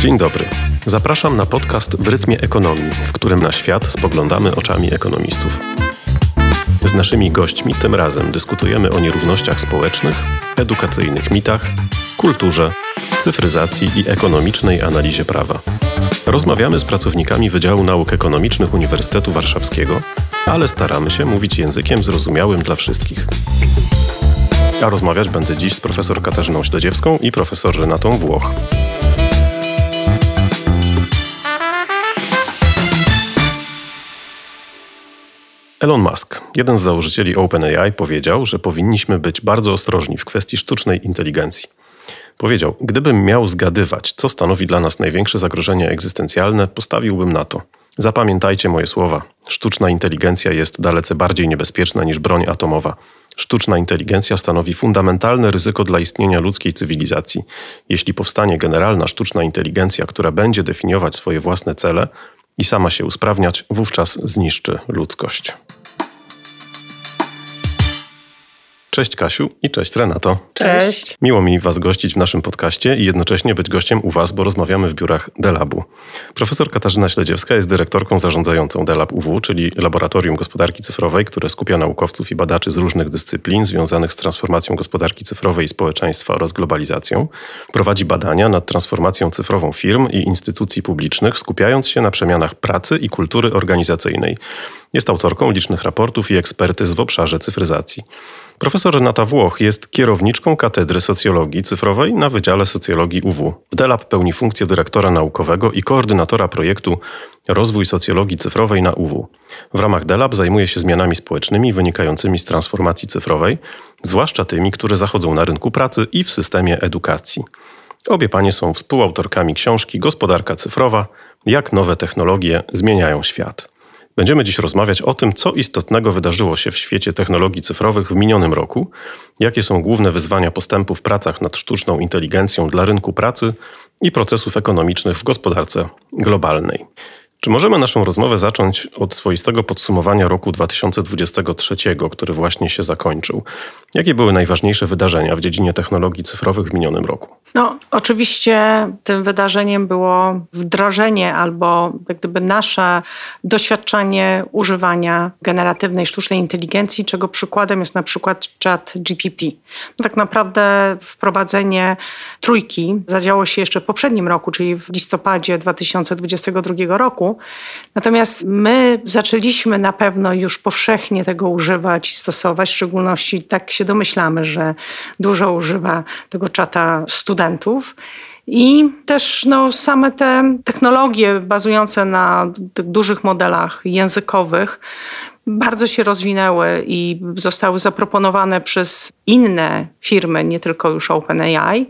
Dzień dobry. Zapraszam na podcast w rytmie ekonomii, w którym na świat spoglądamy oczami ekonomistów. Z naszymi gośćmi tym razem dyskutujemy o nierównościach społecznych, edukacyjnych mitach, kulturze, cyfryzacji i ekonomicznej analizie prawa. Rozmawiamy z pracownikami Wydziału Nauk Ekonomicznych Uniwersytetu Warszawskiego, ale staramy się mówić językiem zrozumiałym dla wszystkich. A rozmawiać będę dziś z profesor Katarzyną Śledziewską i profesor Renatą Włoch. Elon Musk, jeden z założycieli OpenAI, powiedział, że powinniśmy być bardzo ostrożni w kwestii sztucznej inteligencji. Powiedział: Gdybym miał zgadywać, co stanowi dla nas największe zagrożenie egzystencjalne, postawiłbym na to. Zapamiętajcie moje słowa. Sztuczna inteligencja jest dalece bardziej niebezpieczna niż broń atomowa. Sztuczna inteligencja stanowi fundamentalne ryzyko dla istnienia ludzkiej cywilizacji. Jeśli powstanie generalna sztuczna inteligencja, która będzie definiować swoje własne cele i sama się usprawniać, wówczas zniszczy ludzkość. Cześć Kasiu i cześć Renato. Cześć. Miło mi Was gościć w naszym podcaście i jednocześnie być gościem u Was, bo rozmawiamy w biurach Delabu. Profesor Katarzyna Śledziewska jest dyrektorką zarządzającą Delab UW, czyli Laboratorium Gospodarki Cyfrowej, które skupia naukowców i badaczy z różnych dyscyplin związanych z transformacją gospodarki cyfrowej i społeczeństwa oraz globalizacją. Prowadzi badania nad transformacją cyfrową firm i instytucji publicznych, skupiając się na przemianach pracy i kultury organizacyjnej. Jest autorką licznych raportów i ekspertyz w obszarze cyfryzacji. Profesor Renata Włoch jest kierowniczką Katedry Socjologii Cyfrowej na Wydziale Socjologii UW. W DELAB pełni funkcję dyrektora naukowego i koordynatora projektu Rozwój Socjologii Cyfrowej na UW. W ramach DELAB zajmuje się zmianami społecznymi wynikającymi z transformacji cyfrowej, zwłaszcza tymi, które zachodzą na rynku pracy i w systemie edukacji. Obie panie są współautorkami książki Gospodarka cyfrowa jak nowe technologie zmieniają świat. Będziemy dziś rozmawiać o tym, co istotnego wydarzyło się w świecie technologii cyfrowych w minionym roku, jakie są główne wyzwania postępu w pracach nad sztuczną inteligencją dla rynku pracy i procesów ekonomicznych w gospodarce globalnej. Czy możemy naszą rozmowę zacząć od swoistego podsumowania roku 2023, który właśnie się zakończył? Jakie były najważniejsze wydarzenia w dziedzinie technologii cyfrowych w minionym roku? No, oczywiście tym wydarzeniem było wdrożenie albo jak gdyby nasze doświadczenie używania generatywnej sztucznej inteligencji, czego przykładem jest na przykład chat GPT. No, tak naprawdę wprowadzenie trójki zadziało się jeszcze w poprzednim roku, czyli w listopadzie 2022 roku Natomiast my zaczęliśmy na pewno już powszechnie tego używać i stosować, w szczególności tak się domyślamy, że dużo używa tego czata studentów. I też no, same te technologie bazujące na tych dużych modelach językowych bardzo się rozwinęły i zostały zaproponowane przez inne firmy, nie tylko już OpenAI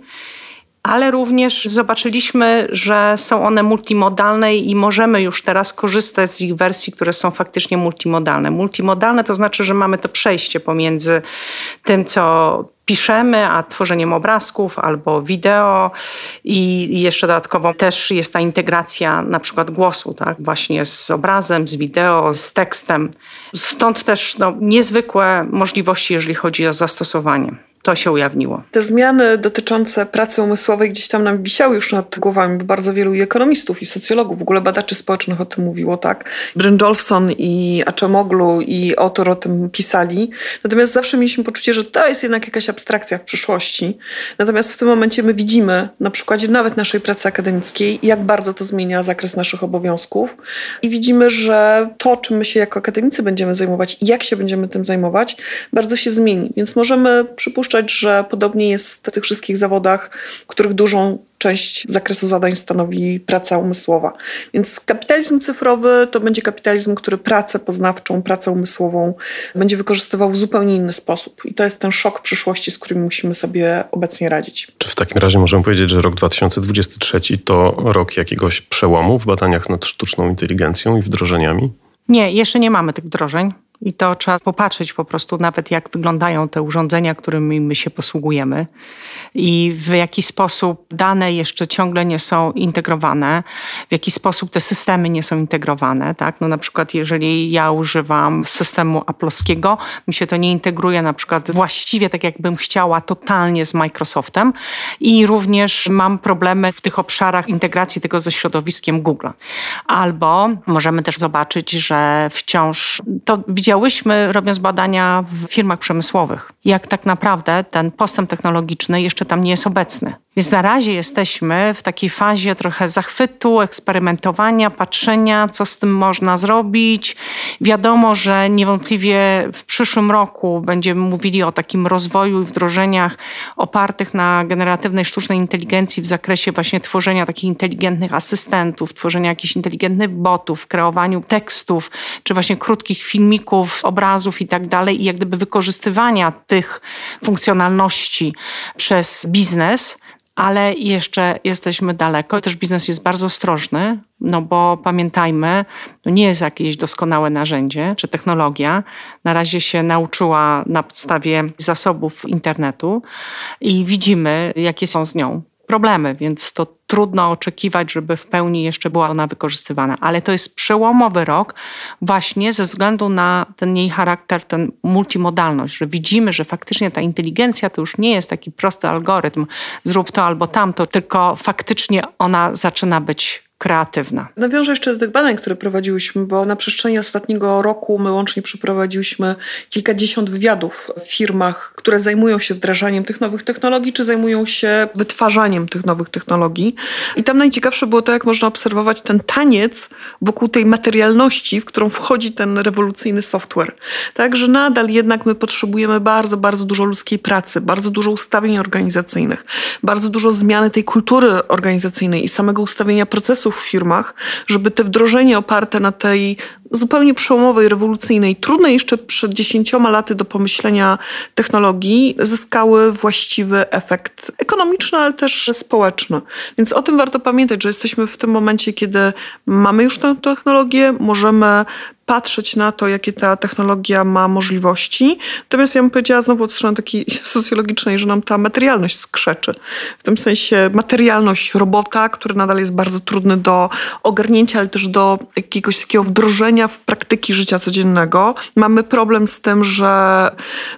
ale również zobaczyliśmy, że są one multimodalne i możemy już teraz korzystać z ich wersji, które są faktycznie multimodalne. Multimodalne to znaczy, że mamy to przejście pomiędzy tym, co piszemy, a tworzeniem obrazków albo wideo i jeszcze dodatkowo też jest ta integracja na przykład głosu, tak? właśnie z obrazem, z wideo, z tekstem. Stąd też no, niezwykłe możliwości, jeżeli chodzi o zastosowanie to się ujawniło. Te zmiany dotyczące pracy umysłowej gdzieś tam nam wisiały już nad głowami, bo bardzo wielu i ekonomistów, i socjologów, w ogóle badaczy społecznych o tym mówiło, tak? Brynjolfson i Acemoglu i autor o tym pisali. Natomiast zawsze mieliśmy poczucie, że to jest jednak jakaś abstrakcja w przyszłości. Natomiast w tym momencie my widzimy na przykładzie nawet naszej pracy akademickiej, jak bardzo to zmienia zakres naszych obowiązków i widzimy, że to, czym my się jako akademicy będziemy zajmować i jak się będziemy tym zajmować, bardzo się zmieni. Więc możemy przypuszczać, przypuszczać, że podobnie jest w tych wszystkich zawodach, których dużą część zakresu zadań stanowi praca umysłowa. Więc kapitalizm cyfrowy to będzie kapitalizm, który pracę poznawczą, pracę umysłową będzie wykorzystywał w zupełnie inny sposób. I to jest ten szok przyszłości, z którym musimy sobie obecnie radzić. Czy w takim razie możemy powiedzieć, że rok 2023 to rok jakiegoś przełomu w badaniach nad sztuczną inteligencją i wdrożeniami? Nie, jeszcze nie mamy tych wdrożeń. I to trzeba popatrzeć po prostu nawet jak wyglądają te urządzenia, którymi my się posługujemy i w jaki sposób dane jeszcze ciągle nie są integrowane, w jaki sposób te systemy nie są integrowane. Tak? No na przykład jeżeli ja używam systemu aplowskiego, mi się to nie integruje na przykład właściwie tak jakbym chciała totalnie z Microsoftem i również mam problemy w tych obszarach integracji tego ze środowiskiem Google. Albo możemy też zobaczyć, że wciąż to widziałyśmy robiąc badania w firmach przemysłowych, jak tak naprawdę ten postęp technologiczny jeszcze tam nie jest obecny. Więc na razie jesteśmy w takiej fazie trochę zachwytu, eksperymentowania, patrzenia, co z tym można zrobić. Wiadomo, że niewątpliwie w przyszłym roku będziemy mówili o takim rozwoju i wdrożeniach opartych na generatywnej sztucznej inteligencji w zakresie właśnie tworzenia takich inteligentnych asystentów, tworzenia jakichś inteligentnych botów, kreowaniu tekstów, czy właśnie krótkich filmików, obrazów i tak dalej, i jak gdyby wykorzystywania tych funkcjonalności przez biznes ale jeszcze jesteśmy daleko. Też biznes jest bardzo ostrożny, no bo pamiętajmy, to nie jest jakieś doskonałe narzędzie czy technologia. Na razie się nauczyła na podstawie zasobów internetu i widzimy, jakie są z nią problemy, więc to trudno oczekiwać, żeby w pełni jeszcze była ona wykorzystywana. Ale to jest przełomowy rok właśnie ze względu na ten jej charakter, ten multimodalność, że widzimy, że faktycznie ta inteligencja to już nie jest taki prosty algorytm, zrób to albo tamto, tylko faktycznie ona zaczyna być kreatywna. Nawiążę jeszcze do tych badań, które prowadziłyśmy, bo na przestrzeni ostatniego roku my łącznie przeprowadziłyśmy kilkadziesiąt wywiadów w firmach, które zajmują się wdrażaniem tych nowych technologii, czy zajmują się wytwarzaniem tych nowych technologii. I tam najciekawsze było to, jak można obserwować ten taniec wokół tej materialności, w którą wchodzi ten rewolucyjny software. Tak, że nadal jednak my potrzebujemy bardzo, bardzo dużo ludzkiej pracy, bardzo dużo ustawień organizacyjnych, bardzo dużo zmiany tej kultury organizacyjnej i samego ustawienia procesu w firmach, żeby te wdrożenie oparte na tej zupełnie przełomowej, rewolucyjnej, trudnej jeszcze przed dziesięcioma laty do pomyślenia technologii, zyskały właściwy efekt ekonomiczny, ale też społeczny. Więc o tym warto pamiętać, że jesteśmy w tym momencie, kiedy mamy już tę technologię, możemy patrzeć na to, jakie ta technologia ma możliwości. Natomiast ja bym powiedziała znowu od strony takiej socjologicznej, że nam ta materialność skrzeczy. W tym sensie materialność robota, który nadal jest bardzo trudny do ogarnięcia, ale też do jakiegoś takiego wdrożenia w praktyki życia codziennego. Mamy problem z tym, że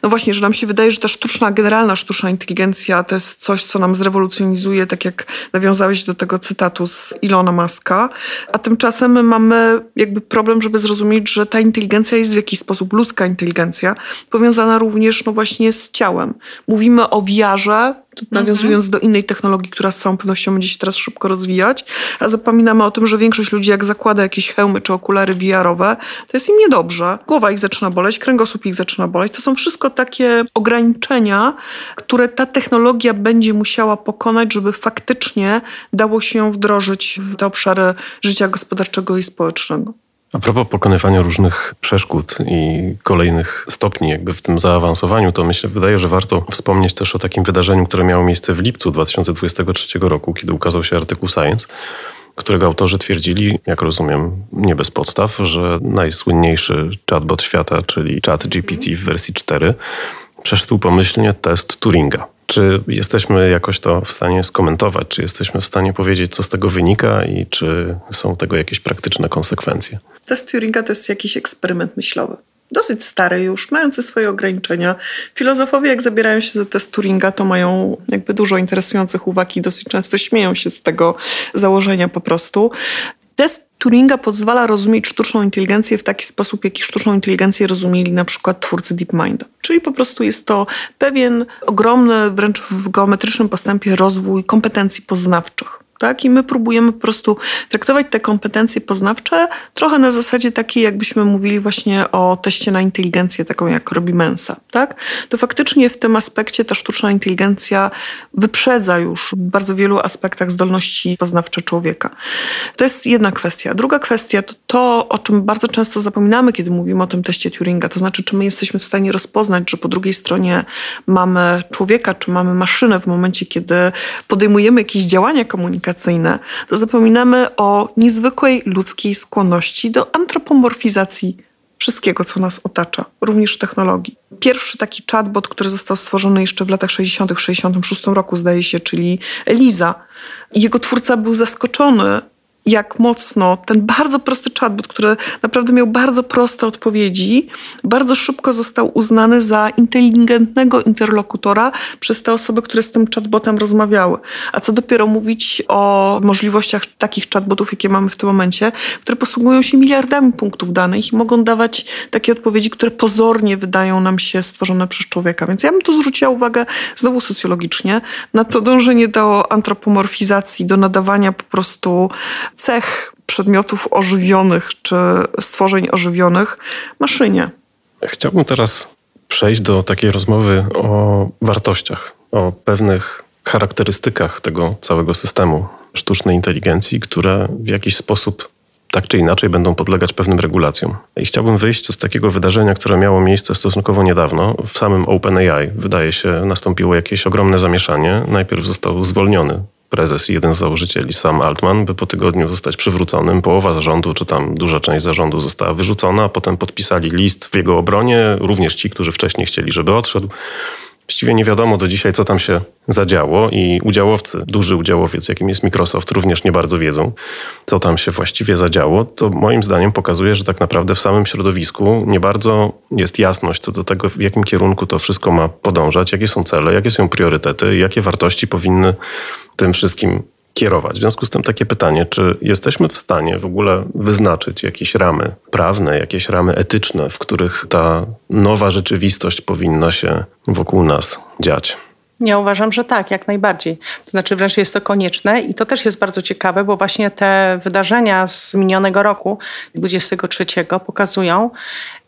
no właśnie, że nam się wydaje, że ta sztuczna, generalna sztuczna inteligencja to jest coś, co nam zrewolucjonizuje, tak jak nawiązałeś do tego cytatu z Ilona Maska, a tymczasem my mamy jakby problem, żeby zrozumieć, że ta inteligencja jest w jakiś sposób ludzka inteligencja, powiązana również no właśnie z ciałem. Mówimy o wiarze, nawiązując do innej technologii, która z całą pewnością będzie się teraz szybko rozwijać, a zapominamy o tym, że większość ludzi jak zakłada jakieś hełmy czy okulary VR-owe, to jest im niedobrze. Głowa ich zaczyna boleć, kręgosłup ich zaczyna boleć. To są wszystko takie ograniczenia, które ta technologia będzie musiała pokonać, żeby faktycznie dało się ją wdrożyć w te obszary życia gospodarczego i społecznego. A propos pokonywania różnych przeszkód i kolejnych stopni jakby w tym zaawansowaniu, to myślę, wydaje, że warto wspomnieć też o takim wydarzeniu, które miało miejsce w lipcu 2023 roku, kiedy ukazał się artykuł Science, którego autorzy twierdzili, jak rozumiem, nie bez podstaw, że najsłynniejszy chatbot świata, czyli chat GPT w wersji 4, przeszedł pomyślnie test Turinga. Czy jesteśmy jakoś to w stanie skomentować? Czy jesteśmy w stanie powiedzieć, co z tego wynika i czy są tego jakieś praktyczne konsekwencje? Test Turinga to jest jakiś eksperyment myślowy. Dosyć stary już, mający swoje ograniczenia. Filozofowie, jak zabierają się za test Turinga, to mają jakby dużo interesujących uwag i dosyć często śmieją się z tego założenia po prostu. Test Turinga pozwala rozumieć sztuczną inteligencję w taki sposób, jaki sztuczną inteligencję rozumieli na przykład twórcy DeepMind. Czyli po prostu jest to pewien ogromny, wręcz w geometrycznym postępie rozwój kompetencji poznawczych tak? I my próbujemy po prostu traktować te kompetencje poznawcze trochę na zasadzie takiej, jakbyśmy mówili właśnie o teście na inteligencję, taką jak robi Mensa, tak? To faktycznie w tym aspekcie ta sztuczna inteligencja wyprzedza już w bardzo wielu aspektach zdolności poznawcze człowieka. To jest jedna kwestia. Druga kwestia to to, o czym bardzo często zapominamy, kiedy mówimy o tym teście Turinga, to znaczy, czy my jesteśmy w stanie rozpoznać, że po drugiej stronie mamy człowieka, czy mamy maszynę w momencie, kiedy podejmujemy jakieś działania komunikacyjne, komunikacyjne, to zapominamy o niezwykłej ludzkiej skłonności do antropomorfizacji wszystkiego, co nas otacza, również technologii. Pierwszy taki chatbot, który został stworzony jeszcze w latach 60., w 66 roku, zdaje się, czyli Eliza. Jego twórca był zaskoczony jak mocno ten bardzo prosty chatbot, który naprawdę miał bardzo proste odpowiedzi, bardzo szybko został uznany za inteligentnego interlokutora przez te osoby, które z tym chatbotem rozmawiały. A co dopiero mówić o możliwościach takich chatbotów, jakie mamy w tym momencie, które posługują się miliardami punktów danych i mogą dawać takie odpowiedzi, które pozornie wydają nam się stworzone przez człowieka. Więc ja bym tu zwróciła uwagę znowu socjologicznie na to dążenie do antropomorfizacji, do nadawania po prostu cech przedmiotów ożywionych czy stworzeń ożywionych maszynie. Chciałbym teraz przejść do takiej rozmowy o wartościach, o pewnych charakterystykach tego całego systemu sztucznej inteligencji, które w jakiś sposób tak czy inaczej będą podlegać pewnym regulacjom. I chciałbym wyjść z takiego wydarzenia, które miało miejsce stosunkowo niedawno. W samym OpenAI, wydaje się, nastąpiło jakieś ogromne zamieszanie. Najpierw został zwolniony prezes i jeden z założycieli, Sam Altman, by po tygodniu zostać przywróconym. Połowa zarządu, czy tam duża część zarządu została wyrzucona, a potem podpisali list w jego obronie, również ci, którzy wcześniej chcieli, żeby odszedł. Właściwie nie wiadomo do dzisiaj, co tam się zadziało, i udziałowcy, duży udziałowiec, jakim jest Microsoft, również nie bardzo wiedzą, co tam się właściwie zadziało. To moim zdaniem pokazuje, że tak naprawdę w samym środowisku nie bardzo jest jasność co do tego, w jakim kierunku to wszystko ma podążać, jakie są cele, jakie są priorytety, jakie wartości powinny tym wszystkim kierować. W związku z tym takie pytanie, czy jesteśmy w stanie w ogóle wyznaczyć jakieś ramy prawne, jakieś ramy etyczne, w których ta nowa rzeczywistość powinna się wokół nas dziać? Ja uważam, że tak, jak najbardziej. To znaczy wręcz jest to konieczne i to też jest bardzo ciekawe, bo właśnie te wydarzenia z minionego roku, 23, pokazują,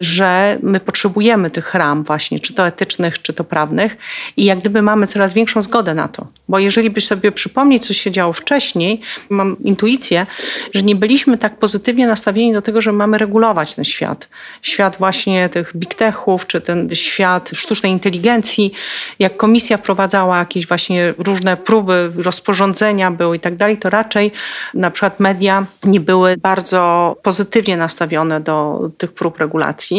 że my potrzebujemy tych ram właśnie, czy to etycznych, czy to prawnych i jak gdyby mamy coraz większą zgodę na to. Bo jeżeli byś sobie przypomnieć, co się działo wcześniej, mam intuicję, że nie byliśmy tak pozytywnie nastawieni do tego, że mamy regulować ten świat. Świat właśnie tych big techów, czy ten świat sztucznej inteligencji. Jak komisja wprowadzała jakieś właśnie różne próby, rozporządzenia były i tak dalej, to raczej na przykład media nie były bardzo pozytywnie nastawione do tych prób regulacji.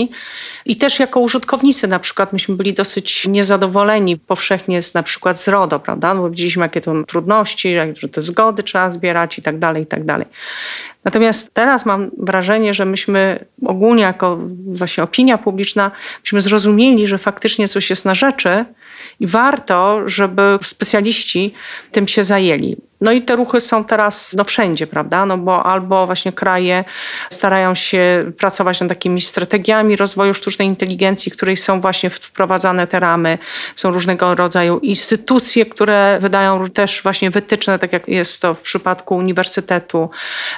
I też jako użytkownicy na przykład myśmy byli dosyć niezadowoleni powszechnie z na przykład z RODO, prawda? No bo widzieliśmy jakie to trudności, że te zgody trzeba zbierać i tak dalej, i tak dalej. Natomiast teraz mam wrażenie, że myśmy ogólnie jako właśnie opinia publiczna, myśmy zrozumieli, że faktycznie coś jest na rzeczy i warto, żeby specjaliści tym się zajęli. No i te ruchy są teraz no, wszędzie, prawda? No bo albo właśnie kraje starają się pracować nad takimi strategiami rozwoju sztucznej inteligencji, której są właśnie wprowadzane te ramy. Są różnego rodzaju instytucje, które wydają też właśnie wytyczne, tak jak jest to w przypadku Uniwersytetu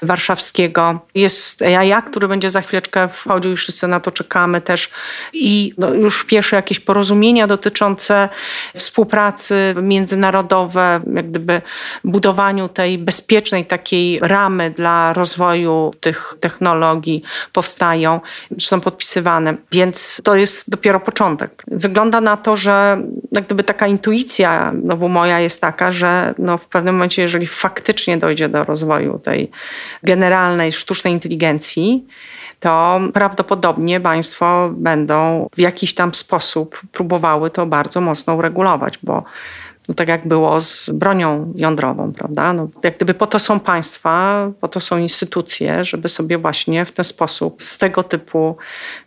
Warszawskiego. Jest AI, który będzie za chwileczkę wchodził i wszyscy na to czekamy też. I no, już pierwsze jakieś porozumienia dotyczące współpracy międzynarodowe, jak gdyby budowy budowaniu tej bezpiecznej takiej ramy dla rozwoju tych technologii powstają, czy są podpisywane. Więc to jest dopiero początek. Wygląda na to, że jak gdyby taka intuicja no bo moja jest taka, że no w pewnym momencie, jeżeli faktycznie dojdzie do rozwoju tej generalnej sztucznej inteligencji, to prawdopodobnie państwo będą w jakiś tam sposób próbowały to bardzo mocno uregulować, bo no tak jak było z bronią jądrową, prawda? No, jak gdyby po to są państwa, po to są instytucje, żeby sobie właśnie w ten sposób z tego typu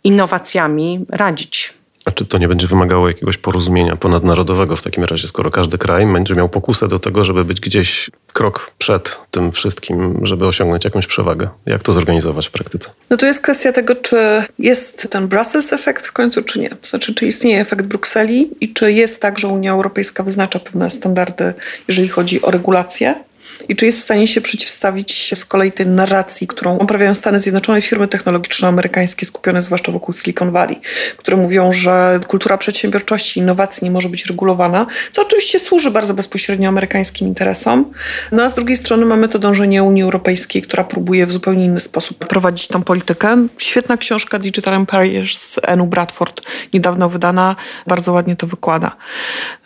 innowacjami radzić. A czy to nie będzie wymagało jakiegoś porozumienia ponadnarodowego w takim razie, skoro każdy kraj będzie miał pokusę do tego, żeby być gdzieś krok przed tym wszystkim, żeby osiągnąć jakąś przewagę? Jak to zorganizować w praktyce? No to jest kwestia tego, czy jest ten Brussels efekt w końcu, czy nie. Znaczy, czy istnieje efekt Brukseli i czy jest tak, że Unia Europejska wyznacza pewne standardy, jeżeli chodzi o regulacje i czy jest w stanie się przeciwstawić z kolei tej narracji, którą uprawiają Stany Zjednoczone, firmy technologiczne amerykańskie skupione zwłaszcza wokół Silicon Valley, które mówią, że kultura przedsiębiorczości i innowacji nie może być regulowana, co oczywiście służy bardzo bezpośrednio amerykańskim interesom. No a z drugiej strony mamy to dążenie Unii Europejskiej, która próbuje w zupełnie inny sposób prowadzić tą politykę. Świetna książka Digital Empire z Enu Bradford, niedawno wydana, bardzo ładnie to wykłada.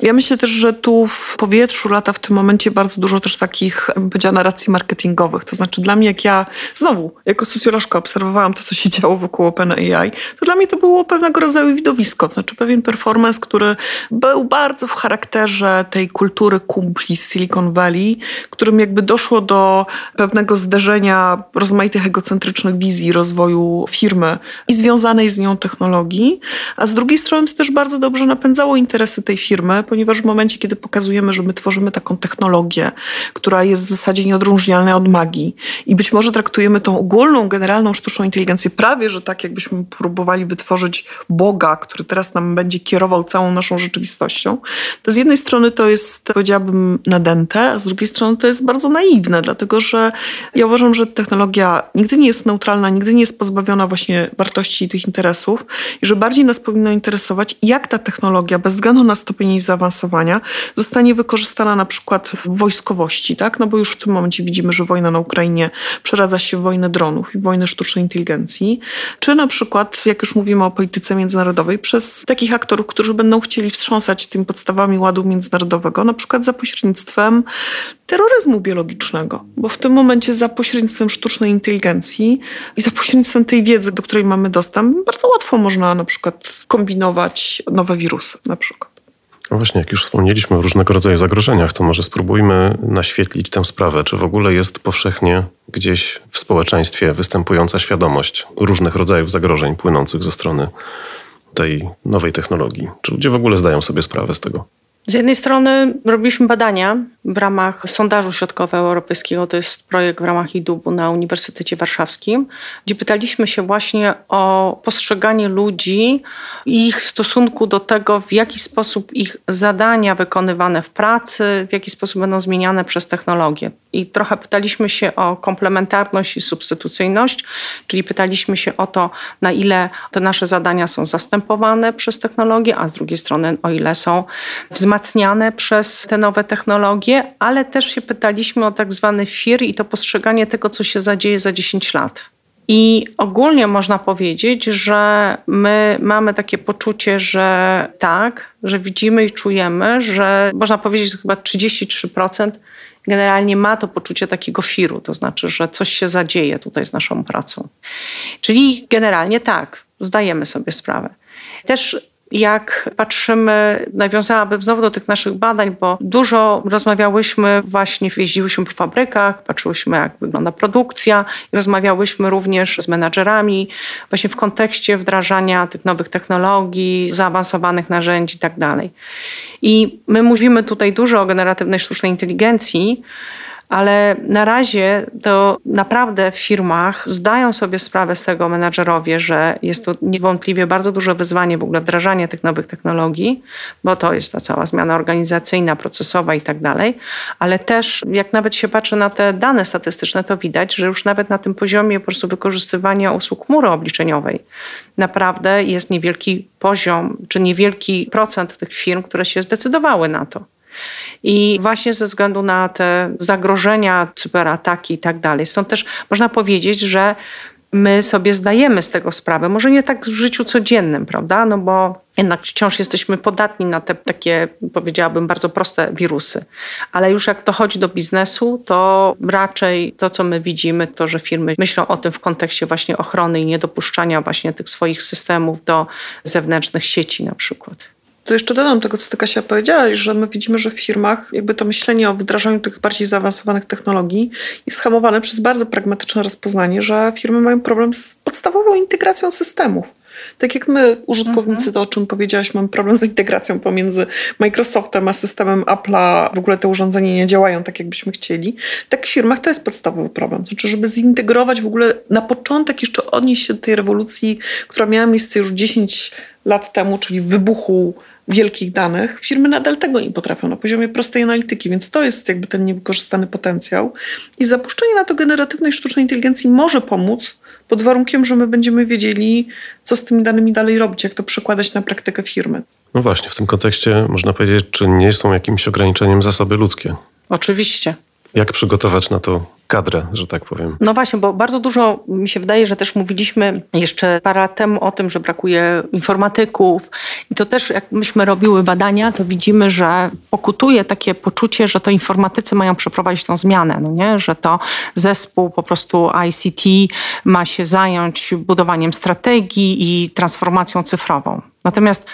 Ja myślę też, że tu w powietrzu lata w tym momencie bardzo dużo też takich takich, bym narracji marketingowych. To znaczy dla mnie, jak ja znowu, jako socjolożka obserwowałam to, co się działo wokół OpenAI, to dla mnie to było pewnego rodzaju widowisko, to znaczy pewien performance, który był bardzo w charakterze tej kultury kumpli z Silicon Valley, którym jakby doszło do pewnego zderzenia rozmaitych egocentrycznych wizji rozwoju firmy i związanej z nią technologii, a z drugiej strony to też bardzo dobrze napędzało interesy tej firmy, ponieważ w momencie, kiedy pokazujemy, że my tworzymy taką technologię, która jest w zasadzie nieodróżnialna od magii i być może traktujemy tą ogólną, generalną sztuczną inteligencję prawie, że tak jakbyśmy próbowali wytworzyć Boga, który teraz nam będzie kierował całą naszą rzeczywistością, to z jednej strony to jest, powiedziałabym, nadęte, a z drugiej strony to jest bardzo naiwne, dlatego że ja uważam, że technologia nigdy nie jest neutralna, nigdy nie jest pozbawiona właśnie wartości i tych interesów i że bardziej nas powinno interesować, jak ta technologia, bez względu na stopień jej zaawansowania, zostanie wykorzystana na przykład w wojskowości, tak? No bo już w tym momencie widzimy, że wojna na Ukrainie przeradza się w wojnę dronów i wojnę sztucznej inteligencji, czy na przykład, jak już mówimy o polityce międzynarodowej, przez takich aktorów, którzy będą chcieli wstrząsać tymi podstawami ładu międzynarodowego, na przykład za pośrednictwem terroryzmu biologicznego, bo w tym momencie za pośrednictwem sztucznej inteligencji i za pośrednictwem tej wiedzy, do której mamy dostęp, bardzo łatwo można na przykład kombinować nowe wirusy na przykład. No właśnie, jak już wspomnieliśmy o różnego rodzaju zagrożeniach, to może spróbujmy naświetlić tę sprawę. Czy w ogóle jest powszechnie gdzieś w społeczeństwie występująca świadomość różnych rodzajów zagrożeń płynących ze strony tej nowej technologii? Czy ludzie w ogóle zdają sobie sprawę z tego? Z jednej strony robiliśmy badania w ramach sondażu środkowoeuropejskiego, to jest projekt w ramach IDUB-u na Uniwersytecie Warszawskim, gdzie pytaliśmy się właśnie o postrzeganie ludzi i ich stosunku do tego, w jaki sposób ich zadania wykonywane w pracy, w jaki sposób będą zmieniane przez technologię. I trochę pytaliśmy się o komplementarność i substytucyjność, czyli pytaliśmy się o to, na ile te nasze zadania są zastępowane przez technologię, a z drugiej strony o ile są wzmacniane przez te nowe technologie, ale też się pytaliśmy o tak zwany FIR i to postrzeganie tego, co się zadzieje za 10 lat. I ogólnie można powiedzieć, że my mamy takie poczucie, że tak, że widzimy i czujemy, że można powiedzieć, że chyba 33% generalnie ma to poczucie takiego firu, to znaczy, że coś się zadzieje tutaj z naszą pracą. Czyli generalnie tak, zdajemy sobie sprawę. Też jak patrzymy, nawiązałabym znowu do tych naszych badań, bo dużo rozmawiałyśmy, właśnie jeździłyśmy po fabrykach, patrzyłyśmy, jak wygląda produkcja i rozmawiałyśmy również z menadżerami właśnie w kontekście wdrażania tych nowych technologii, zaawansowanych narzędzi itd. Tak I my mówimy tutaj dużo o generatywnej sztucznej inteligencji, ale na razie to naprawdę w firmach zdają sobie sprawę z tego menadżerowie, że jest to niewątpliwie bardzo duże wyzwanie w ogóle wdrażanie tych nowych technologii, bo to jest ta cała zmiana organizacyjna, procesowa i tak dalej, ale też jak nawet się patrzy na te dane statystyczne, to widać, że już nawet na tym poziomie po prostu wykorzystywania usług chmury obliczeniowej naprawdę jest niewielki poziom, czy niewielki procent tych firm, które się zdecydowały na to. I właśnie ze względu na te zagrożenia, cyberataki i tak dalej. Stąd też można powiedzieć, że my sobie zdajemy z tego sprawę. Może nie tak w życiu codziennym, prawda? No bo jednak wciąż jesteśmy podatni na te takie, powiedziałabym, bardzo proste wirusy. Ale już jak to chodzi do biznesu, to raczej to, co my widzimy, to, że firmy myślą o tym w kontekście właśnie ochrony i niedopuszczania właśnie tych swoich systemów do zewnętrznych sieci na przykład. To jeszcze dodam tego, co ty Kasia powiedziałaś, że my widzimy, że w firmach jakby to myślenie o wdrażaniu tych bardziej zaawansowanych technologii jest hamowane przez bardzo pragmatyczne rozpoznanie, że firmy mają problem z podstawową integracją systemów. Tak jak my, użytkownicy, to o czym powiedziałaś, mamy problem z integracją pomiędzy Microsoftem a systemem Apple'a, w ogóle te urządzenia nie działają tak, jakbyśmy chcieli. Tak w firmach to jest podstawowy problem. Znaczy, żeby zintegrować w ogóle na początek jeszcze odnieść się do tej rewolucji, która miała miejsce już 10 lat temu, czyli wybuchu wielkich danych, firmy nadal tego nie potrafią na poziomie prostej analityki, więc to jest jakby ten niewykorzystany potencjał. I zapuszczenie na to generatywnej sztucznej inteligencji może pomóc pod warunkiem, że my będziemy wiedzieli, co z tymi danymi dalej robić, jak to przekładać na praktykę firmy. No właśnie, w tym kontekście można powiedzieć, czy nie są jakimś ograniczeniem zasoby ludzkie? Oczywiście. Jak przygotować na to kadrę, że tak powiem. No właśnie, bo bardzo dużo mi się wydaje, że też mówiliśmy jeszcze parę lat temu o tym, że brakuje informatyków i to też jak myśmy robiły badania, to widzimy, że pokutuje takie poczucie, że to informatycy mają przeprowadzić tą zmianę, no nie? że to zespół po prostu ICT ma się zająć budowaniem strategii i transformacją cyfrową. Natomiast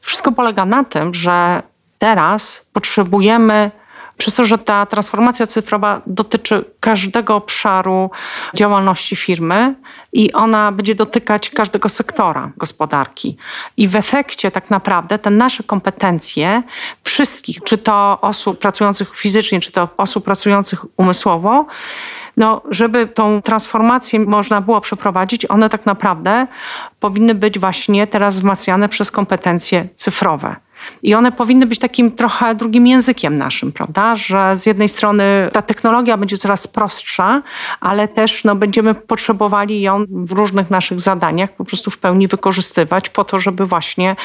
wszystko polega na tym, że teraz potrzebujemy przez to, że ta transformacja cyfrowa dotyczy każdego obszaru działalności firmy i ona będzie dotykać każdego sektora gospodarki. I w efekcie tak naprawdę te nasze kompetencje wszystkich, czy to osób pracujących fizycznie, czy to osób pracujących umysłowo, no, żeby tą transformację można było przeprowadzić, one tak naprawdę powinny być właśnie teraz wzmacniane przez kompetencje cyfrowe. I one powinny być takim trochę drugim językiem naszym, prawda? Że z jednej strony ta technologia będzie coraz prostsza, ale też no, będziemy potrzebowali ją w różnych naszych zadaniach po prostu w pełni wykorzystywać po to, żeby właśnie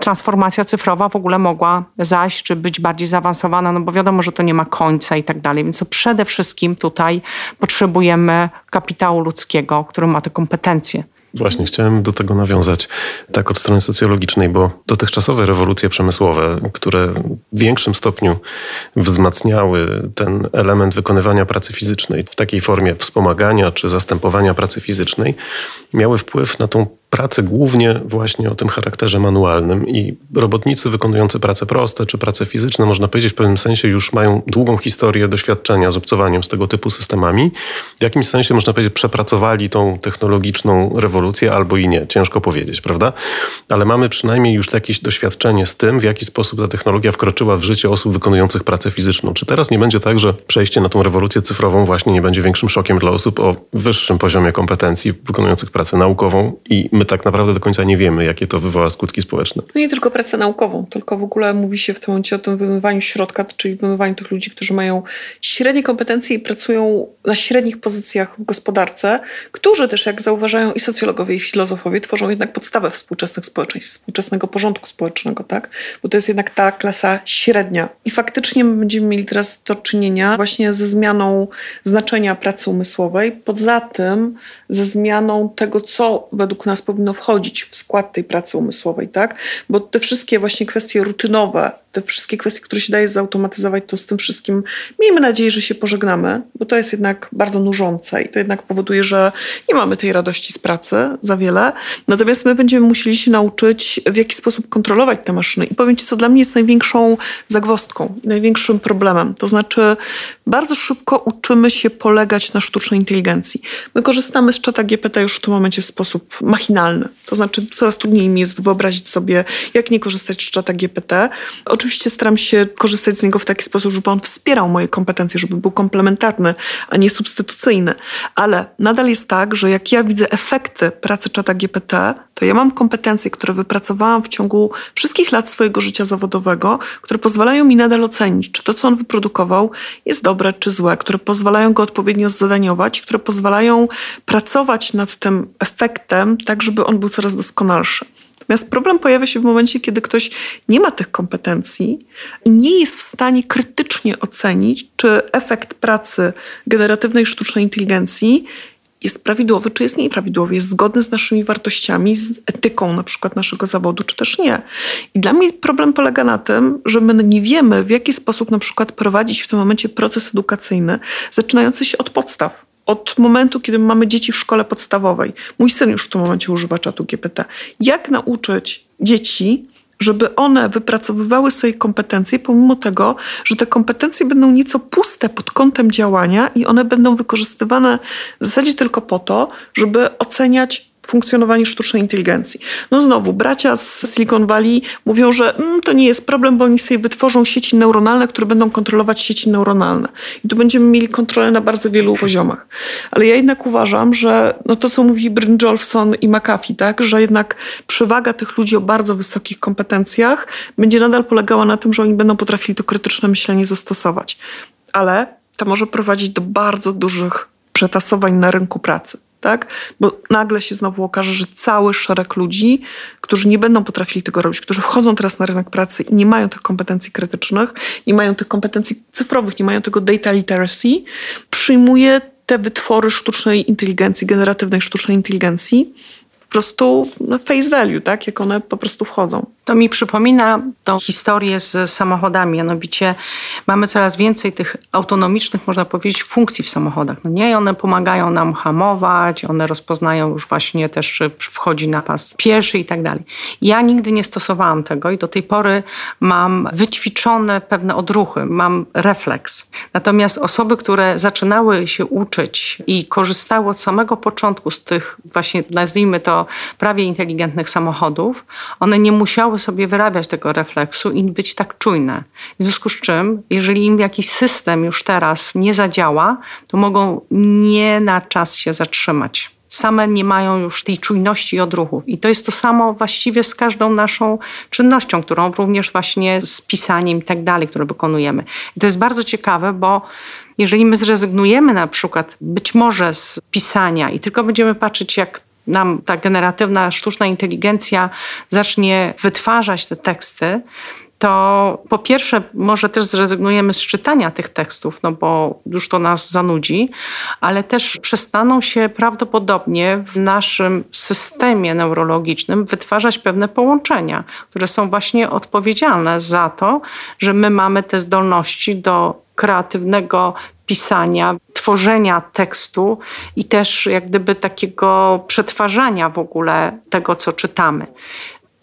transformacja cyfrowa w ogóle mogła zaś, czy być bardziej zaawansowana, no bo wiadomo, że to nie ma końca i tak dalej. Więc przede wszystkim tutaj potrzebujemy kapitału ludzkiego, który ma te kompetencje. Właśnie, chciałem do tego nawiązać tak od strony socjologicznej, bo dotychczasowe rewolucje przemysłowe, które w większym stopniu wzmacniały ten element wykonywania pracy fizycznej w takiej formie wspomagania czy zastępowania pracy fizycznej, miały wpływ na tą pracę głównie właśnie o tym charakterze manualnym i robotnicy wykonujący prace proste czy prace fizyczne, można powiedzieć w pewnym sensie już mają długą historię doświadczenia z obcowaniem z tego typu systemami. W jakimś sensie można powiedzieć przepracowali tą technologiczną rewolucję albo i nie, ciężko powiedzieć, prawda? Ale mamy przynajmniej już jakieś doświadczenie z tym, w jaki sposób ta technologia wkroczyła w życie osób wykonujących pracę fizyczną. Czy teraz nie będzie tak, że przejście na tą rewolucję cyfrową właśnie nie będzie większym szokiem dla osób o wyższym poziomie kompetencji wykonujących pracę naukową i my tak naprawdę do końca nie wiemy, jakie to wywoła skutki społeczne. No nie tylko pracę naukową, tylko w ogóle mówi się w tym momencie o tym wymywaniu środka, czyli wymywaniu tych ludzi, którzy mają średnie kompetencje i pracują na średnich pozycjach w gospodarce, którzy też, jak zauważają i socjologowie, i filozofowie, tworzą jednak podstawę współczesnych społeczeństw, współczesnego porządku społecznego, tak? Bo to jest jednak ta klasa średnia. I faktycznie my będziemy mieli teraz do czynienia właśnie ze zmianą znaczenia pracy umysłowej, poza tym ze zmianą tego, co według nas powinno wchodzić w skład tej pracy umysłowej, tak? Bo te wszystkie właśnie kwestie rutynowe, te wszystkie kwestie, które się daje zautomatyzować, to z tym wszystkim miejmy nadzieję, że się pożegnamy, bo to jest jednak bardzo nużące i to jednak powoduje, że nie mamy tej radości z pracy za wiele. Natomiast my będziemy musieli się nauczyć, w jaki sposób kontrolować te maszyny. I powiem Ci, co dla mnie jest największą zagwostką i największym problemem. To znaczy, bardzo szybko uczymy się polegać na sztucznej inteligencji. My korzystamy z czata GPT już w tym momencie w sposób machinalny. To znaczy, coraz trudniej mi jest wyobrazić sobie, jak nie korzystać z czata GPT. Oczywiście staram się korzystać z niego w taki sposób, żeby on wspierał moje kompetencje, żeby był komplementarny, a nie substytucyjny. Ale nadal jest tak, że jak ja widzę efekty pracy czata GPT, to ja mam kompetencje, które wypracowałam w ciągu wszystkich lat swojego życia zawodowego, które pozwalają mi nadal ocenić, czy to, co on wyprodukował, jest dobre czy złe, które pozwalają go odpowiednio zadaniować, które pozwalają pracować nad tym efektem, tak żeby on był coraz doskonalszy. Natomiast problem pojawia się w momencie, kiedy ktoś nie ma tych kompetencji i nie jest w stanie krytycznie ocenić, czy efekt pracy generatywnej sztucznej inteligencji jest prawidłowy, czy jest nieprawidłowy, jest zgodny z naszymi wartościami, z etyką na przykład naszego zawodu, czy też nie. I dla mnie problem polega na tym, że my nie wiemy, w jaki sposób na przykład prowadzić w tym momencie proces edukacyjny, zaczynający się od podstaw od momentu, kiedy mamy dzieci w szkole podstawowej. Mój syn już w tym momencie używa czatu GPT. Jak nauczyć dzieci, żeby one wypracowywały swoje kompetencje, pomimo tego, że te kompetencje będą nieco puste pod kątem działania i one będą wykorzystywane w zasadzie tylko po to, żeby oceniać funkcjonowanie sztucznej inteligencji. No znowu, bracia z Silicon Valley mówią, że mm, to nie jest problem, bo oni sobie wytworzą sieci neuronalne, które będą kontrolować sieci neuronalne. I tu będziemy mieli kontrolę na bardzo wielu poziomach. Ale ja jednak uważam, że no to, co mówi Brynjolfson i McAfee, tak, że jednak przewaga tych ludzi o bardzo wysokich kompetencjach będzie nadal polegała na tym, że oni będą potrafili to krytyczne myślenie zastosować. Ale to może prowadzić do bardzo dużych przetasowań na rynku pracy. Tak? Bo nagle się znowu okaże, że cały szereg ludzi, którzy nie będą potrafili tego robić, którzy wchodzą teraz na rynek pracy i nie mają tych kompetencji krytycznych, nie mają tych kompetencji cyfrowych, nie mają tego data literacy, przyjmuje te wytwory sztucznej inteligencji, generatywnej sztucznej inteligencji prostu face value, tak? jak one po prostu wchodzą. To mi przypomina tą historię z samochodami. Mianowicie mamy coraz więcej tych autonomicznych, można powiedzieć, funkcji w samochodach. No nie, one pomagają nam hamować, one rozpoznają już właśnie też, czy wchodzi na pas pieszy i tak dalej. Ja nigdy nie stosowałam tego i do tej pory mam wyćwiczone pewne odruchy, mam refleks. Natomiast osoby, które zaczynały się uczyć i korzystały od samego początku z tych właśnie, nazwijmy to, prawie inteligentnych samochodów, one nie musiały sobie wyrabiać tego refleksu i być tak czujne. W związku z czym, jeżeli im jakiś system już teraz nie zadziała, to mogą nie na czas się zatrzymać same nie mają już tej czujności odruchów. I to jest to samo właściwie z każdą naszą czynnością, którą również właśnie z pisaniem i tak dalej, które wykonujemy. I to jest bardzo ciekawe, bo jeżeli my zrezygnujemy na przykład być może z pisania i tylko będziemy patrzeć, jak nam ta generatywna sztuczna inteligencja zacznie wytwarzać te teksty, to po pierwsze może też zrezygnujemy z czytania tych tekstów, no bo już to nas zanudzi, ale też przestaną się prawdopodobnie w naszym systemie neurologicznym wytwarzać pewne połączenia, które są właśnie odpowiedzialne za to, że my mamy te zdolności do kreatywnego pisania, tworzenia tekstu i też jak gdyby takiego przetwarzania w ogóle tego, co czytamy.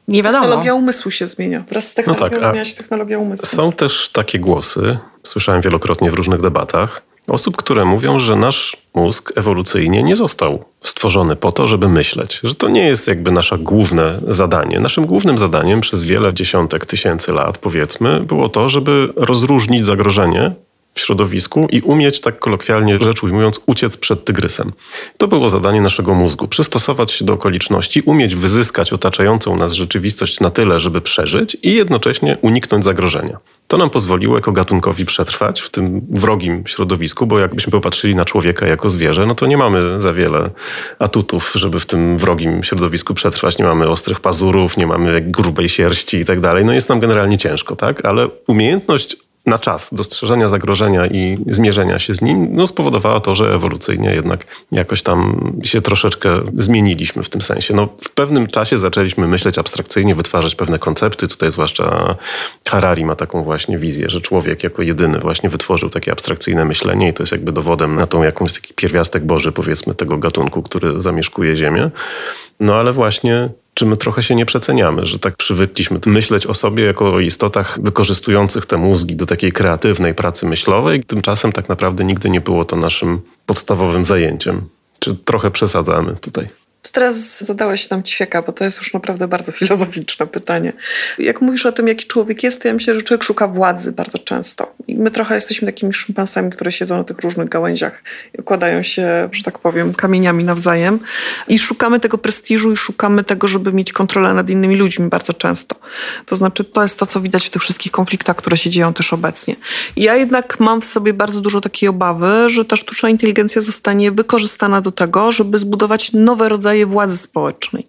Nie wiadomo. Technologia umysłu się zmienia. Wraz z technologią no tak, zmienia się technologia umysłu. Są też takie głosy, słyszałem wielokrotnie w różnych debatach, osób, które mówią, że nasz mózg ewolucyjnie nie został stworzony po to, żeby myśleć, że to nie jest jakby nasze główne zadanie. Naszym głównym zadaniem przez wiele dziesiątek tysięcy lat, powiedzmy, było to, żeby rozróżnić zagrożenie w środowisku i umieć, tak kolokwialnie rzecz ujmując, uciec przed tygrysem. To było zadanie naszego mózgu. Przystosować się do okoliczności, umieć wyzyskać otaczającą nas rzeczywistość na tyle, żeby przeżyć i jednocześnie uniknąć zagrożenia. To nam pozwoliło jako gatunkowi przetrwać w tym wrogim środowisku, bo jakbyśmy popatrzyli na człowieka jako zwierzę, no to nie mamy za wiele atutów, żeby w tym wrogim środowisku przetrwać. Nie mamy ostrych pazurów, nie mamy grubej sierści i tak dalej. No jest nam generalnie ciężko, tak? Ale umiejętność na czas dostrzeżenia zagrożenia i zmierzenia się z nim, no spowodowała to, że ewolucyjnie jednak jakoś tam się troszeczkę zmieniliśmy w tym sensie. No, w pewnym czasie zaczęliśmy myśleć abstrakcyjnie, wytwarzać pewne koncepty. Tutaj zwłaszcza Harari ma taką właśnie wizję, że człowiek jako jedyny właśnie wytworzył takie abstrakcyjne myślenie i to jest jakby dowodem na tą jakąś taki pierwiastek Boży, powiedzmy, tego gatunku, który zamieszkuje Ziemię. No ale właśnie czy my trochę się nie przeceniamy, że tak przywykliśmy myśleć o sobie jako o istotach wykorzystujących te mózgi do takiej kreatywnej pracy myślowej, tymczasem tak naprawdę nigdy nie było to naszym podstawowym zajęciem. Czy trochę przesadzamy tutaj? To teraz zadałeś nam ćwieka, bo to jest już naprawdę bardzo filozoficzne pytanie. Jak mówisz o tym, jaki człowiek jest, to ja myślę, że człowiek szuka władzy bardzo często. I my trochę jesteśmy takimi szympansami, które siedzą na tych różnych gałęziach i układają się, że tak powiem, kamieniami nawzajem. I szukamy tego prestiżu i szukamy tego, żeby mieć kontrolę nad innymi ludźmi bardzo często. To znaczy, to jest to, co widać w tych wszystkich konfliktach, które się dzieją też obecnie. Ja jednak mam w sobie bardzo dużo takiej obawy, że ta sztuczna inteligencja zostanie wykorzystana do tego, żeby zbudować nowe rodzaje rodzaje władzy społecznej.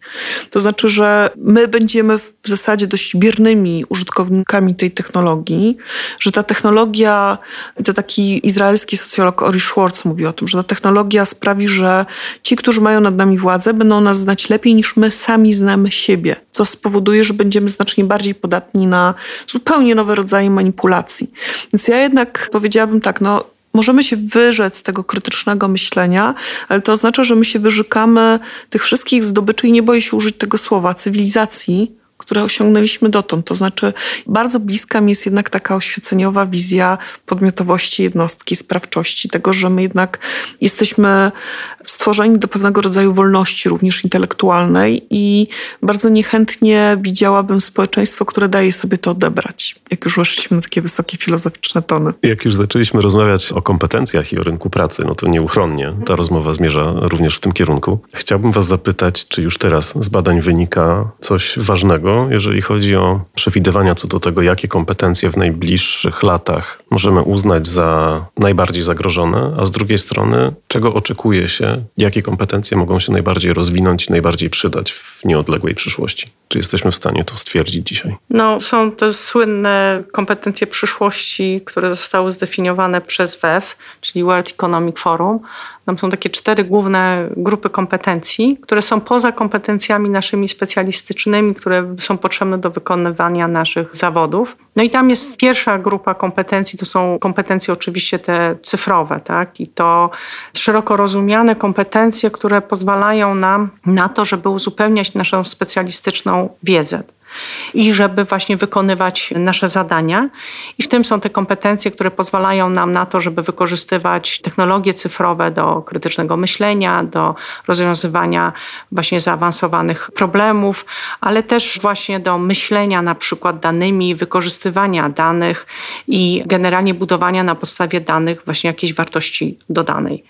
To znaczy, że my będziemy w zasadzie dość biernymi użytkownikami tej technologii, że ta technologia, to taki izraelski socjolog Ori Schwartz mówi o tym, że ta technologia sprawi, że ci, którzy mają nad nami władzę, będą nas znać lepiej niż my sami znamy siebie, co spowoduje, że będziemy znacznie bardziej podatni na zupełnie nowe rodzaje manipulacji. Więc ja jednak powiedziałabym tak, no możemy się wyrzec z tego krytycznego myślenia, ale to oznacza, że my się wyrzekamy tych wszystkich zdobyczy i nie boję się użyć tego słowa, cywilizacji, które osiągnęliśmy dotąd. To znaczy, bardzo bliska mi jest jednak taka oświeceniowa wizja podmiotowości jednostki, sprawczości, tego, że my jednak jesteśmy stworzeni do pewnego rodzaju wolności, również intelektualnej, i bardzo niechętnie widziałabym społeczeństwo, które daje sobie to odebrać, jak już weszliśmy na takie wysokie filozoficzne tony. Jak już zaczęliśmy rozmawiać o kompetencjach i o rynku pracy, no to nieuchronnie ta rozmowa zmierza również w tym kierunku. Chciałbym Was zapytać, czy już teraz z badań wynika coś ważnego, jeżeli chodzi o przewidywania co do tego, jakie kompetencje w najbliższych latach możemy uznać za najbardziej zagrożone, a z drugiej strony, czego oczekuje się jakie kompetencje mogą się najbardziej rozwinąć i najbardziej przydać w nieodległej przyszłości? Czy jesteśmy w stanie to stwierdzić dzisiaj? No, są te słynne kompetencje przyszłości, które zostały zdefiniowane przez WEF, czyli World Economic Forum. Tam są takie cztery główne grupy kompetencji, które są poza kompetencjami naszymi specjalistycznymi, które są potrzebne do wykonywania naszych zawodów. No i tam jest pierwsza grupa kompetencji, to są kompetencje oczywiście te cyfrowe, tak? I to szeroko rozumiane kompetencje, które pozwalają nam na to, żeby uzupełniać naszą specjalistyczną wiedzę i żeby właśnie wykonywać nasze zadania. I w tym są te kompetencje, które pozwalają nam na to, żeby wykorzystywać technologie cyfrowe do krytycznego myślenia, do rozwiązywania właśnie zaawansowanych problemów, ale też właśnie do myślenia na przykład danymi, wykorzystywania danych i generalnie budowania na podstawie danych właśnie jakiejś wartości dodanej.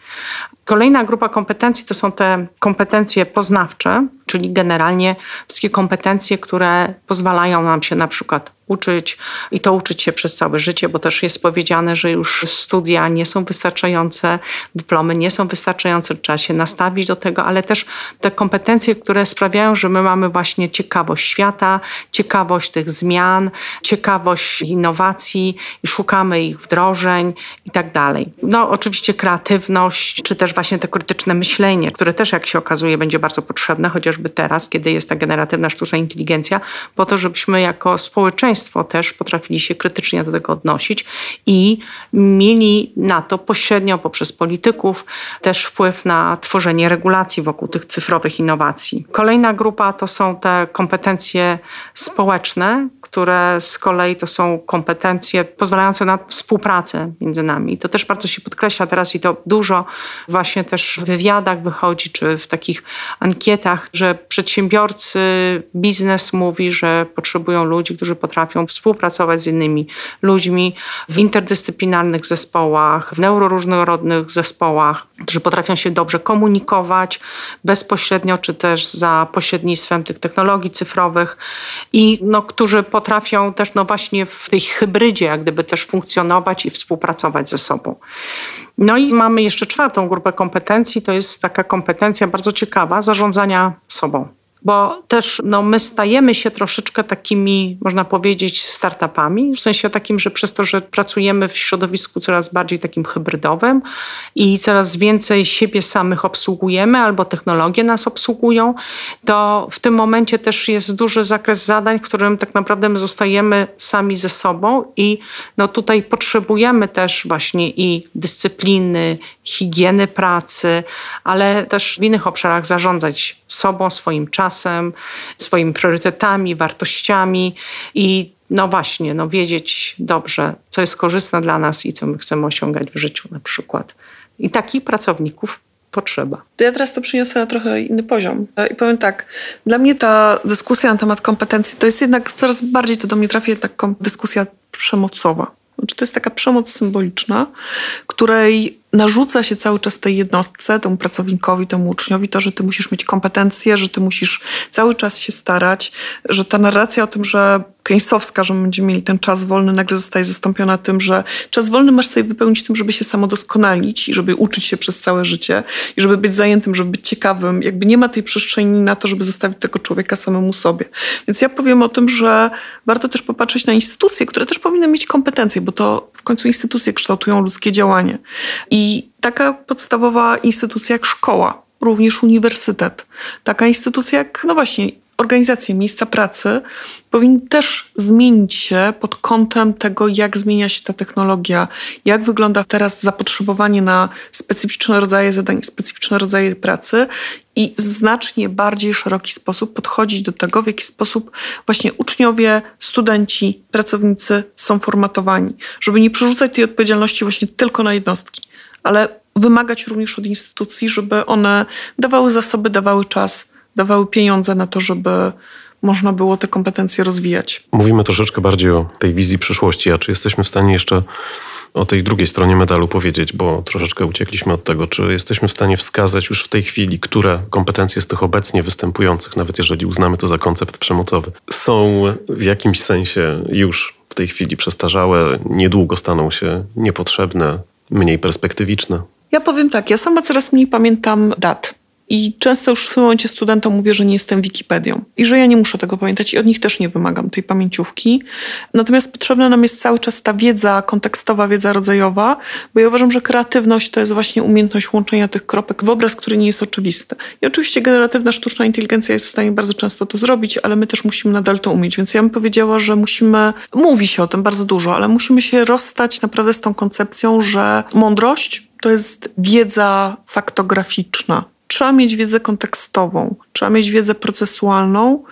Kolejna grupa kompetencji to są te kompetencje poznawcze, czyli generalnie wszystkie kompetencje, które pozwalają nam się na przykład uczyć i to uczyć się przez całe życie, bo też jest powiedziane, że już studia nie są wystarczające, dyplomy nie są wystarczające, trzeba się nastawić do tego, ale też te kompetencje, które sprawiają, że my mamy właśnie ciekawość świata, ciekawość tych zmian, ciekawość innowacji i szukamy ich wdrożeń i tak dalej. No oczywiście kreatywność, czy też właśnie to krytyczne myślenie, które też jak się okazuje będzie bardzo potrzebne, chociażby teraz, kiedy jest ta generatywna sztuczna inteligencja, po to, żebyśmy jako społeczeństwo społeczeństwo też potrafili się krytycznie do tego odnosić i mieli na to pośrednio poprzez polityków też wpływ na tworzenie regulacji wokół tych cyfrowych innowacji. Kolejna grupa to są te kompetencje społeczne, które z kolei to są kompetencje pozwalające na współpracę między nami. To też bardzo się podkreśla teraz i to dużo właśnie też w wywiadach wychodzi, czy w takich ankietach, że przedsiębiorcy, biznes mówi, że potrzebują ludzi, którzy potrafią współpracować z innymi ludźmi w interdyscyplinarnych zespołach, w neuroróżnorodnych zespołach, którzy potrafią się dobrze komunikować bezpośrednio, czy też za pośrednictwem tych technologii cyfrowych i no, którzy potrafią potrafią też no właśnie w tej hybrydzie jak gdyby też funkcjonować i współpracować ze sobą. No i mamy jeszcze czwartą grupę kompetencji, to jest taka kompetencja bardzo ciekawa zarządzania sobą bo też no, my stajemy się troszeczkę takimi, można powiedzieć, startupami, w sensie takim, że przez to, że pracujemy w środowisku coraz bardziej takim hybrydowym i coraz więcej siebie samych obsługujemy albo technologie nas obsługują, to w tym momencie też jest duży zakres zadań, w którym tak naprawdę my zostajemy sami ze sobą i no, tutaj potrzebujemy też właśnie i dyscypliny, higieny pracy, ale też w innych obszarach zarządzać sobą, swoim czasem, swoimi priorytetami, wartościami i no właśnie, no wiedzieć dobrze, co jest korzystne dla nas i co my chcemy osiągać w życiu na przykład. I takich pracowników potrzeba. Ja teraz to przyniosę na trochę inny poziom. I powiem tak, dla mnie ta dyskusja na temat kompetencji to jest jednak coraz bardziej to do mnie trafia taka dyskusja przemocowa. Znaczy to jest taka przemoc symboliczna, której narzuca się cały czas tej jednostce, temu pracownikowi, temu uczniowi to, że ty musisz mieć kompetencje, że ty musisz cały czas się starać, że ta narracja o tym, że Keynesowska, że będziemy mieli ten czas wolny, nagle zostaje zastąpiona tym, że czas wolny masz sobie wypełnić tym, żeby się samodoskonalić i żeby uczyć się przez całe życie i żeby być zajętym, żeby być ciekawym. Jakby nie ma tej przestrzeni na to, żeby zostawić tego człowieka samemu sobie. Więc ja powiem o tym, że warto też popatrzeć na instytucje, które też powinny mieć kompetencje, bo to w końcu instytucje kształtują ludzkie działanie. I taka podstawowa instytucja jak szkoła, również uniwersytet, taka instytucja jak, no właśnie, organizacje, miejsca pracy powinny też zmienić się pod kątem tego, jak zmienia się ta technologia, jak wygląda teraz zapotrzebowanie na specyficzne rodzaje zadań, specyficzne rodzaje pracy i w znacznie bardziej szeroki sposób podchodzić do tego, w jaki sposób właśnie uczniowie, studenci, pracownicy są formatowani, żeby nie przerzucać tej odpowiedzialności właśnie tylko na jednostki, ale wymagać również od instytucji, żeby one dawały zasoby, dawały czas, dawały pieniądze na to, żeby można było te kompetencje rozwijać. Mówimy troszeczkę bardziej o tej wizji przyszłości, a czy jesteśmy w stanie jeszcze o tej drugiej stronie medalu powiedzieć, bo troszeczkę uciekliśmy od tego, czy jesteśmy w stanie wskazać już w tej chwili, które kompetencje z tych obecnie występujących, nawet jeżeli uznamy to za koncept przemocowy, są w jakimś sensie już w tej chwili przestarzałe, niedługo staną się niepotrzebne, mniej perspektywiczne? Ja powiem tak, ja sama coraz mniej pamiętam dat. I często już w tym momencie studentom mówię, że nie jestem Wikipedią i że ja nie muszę tego pamiętać i od nich też nie wymagam tej pamięciówki. Natomiast potrzebna nam jest cały czas ta wiedza kontekstowa, wiedza rodzajowa, bo ja uważam, że kreatywność to jest właśnie umiejętność łączenia tych kropek w obraz, który nie jest oczywisty. I oczywiście generatywna sztuczna inteligencja jest w stanie bardzo często to zrobić, ale my też musimy nadal to umieć. Więc ja bym powiedziała, że musimy, mówi się o tym bardzo dużo, ale musimy się rozstać naprawdę z tą koncepcją, że mądrość to jest wiedza faktograficzna trzeba mieć wiedzę kontekstową, trzeba mieć wiedzę procesualną,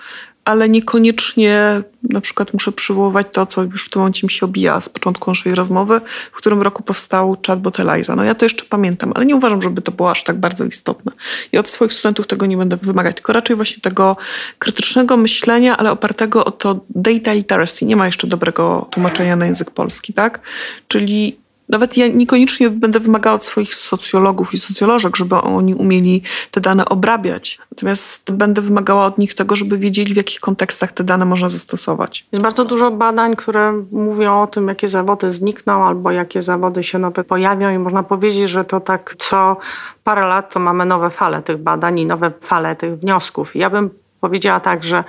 ale niekoniecznie na przykład muszę przywoływać to, co już w tym momencie mi się obija z początku naszej rozmowy, w którym roku powstał chatbot Eliza. No ja to jeszcze pamiętam, ale nie uważam, żeby to było aż tak bardzo istotne. I od swoich studentów tego nie będę wymagać, tylko raczej właśnie tego krytycznego myślenia, ale opartego o to data literacy. Nie ma jeszcze dobrego tłumaczenia na język polski, tak? Czyli nawet ja niekoniecznie będę wymagała od swoich socjologów i socjolożek, żeby oni umieli te dane obrabiać. Natomiast będę wymagała od nich tego, żeby wiedzieli, w jakich kontekstach te dane można zastosować. Jest bardzo dużo badań, które mówią o tym, jakie zawody znikną albo jakie zawody się nowe pojawią i można powiedzieć, że to tak co parę lat to mamy nowe fale tych badań i nowe fale tych wniosków. Ja bym powiedziała tak, że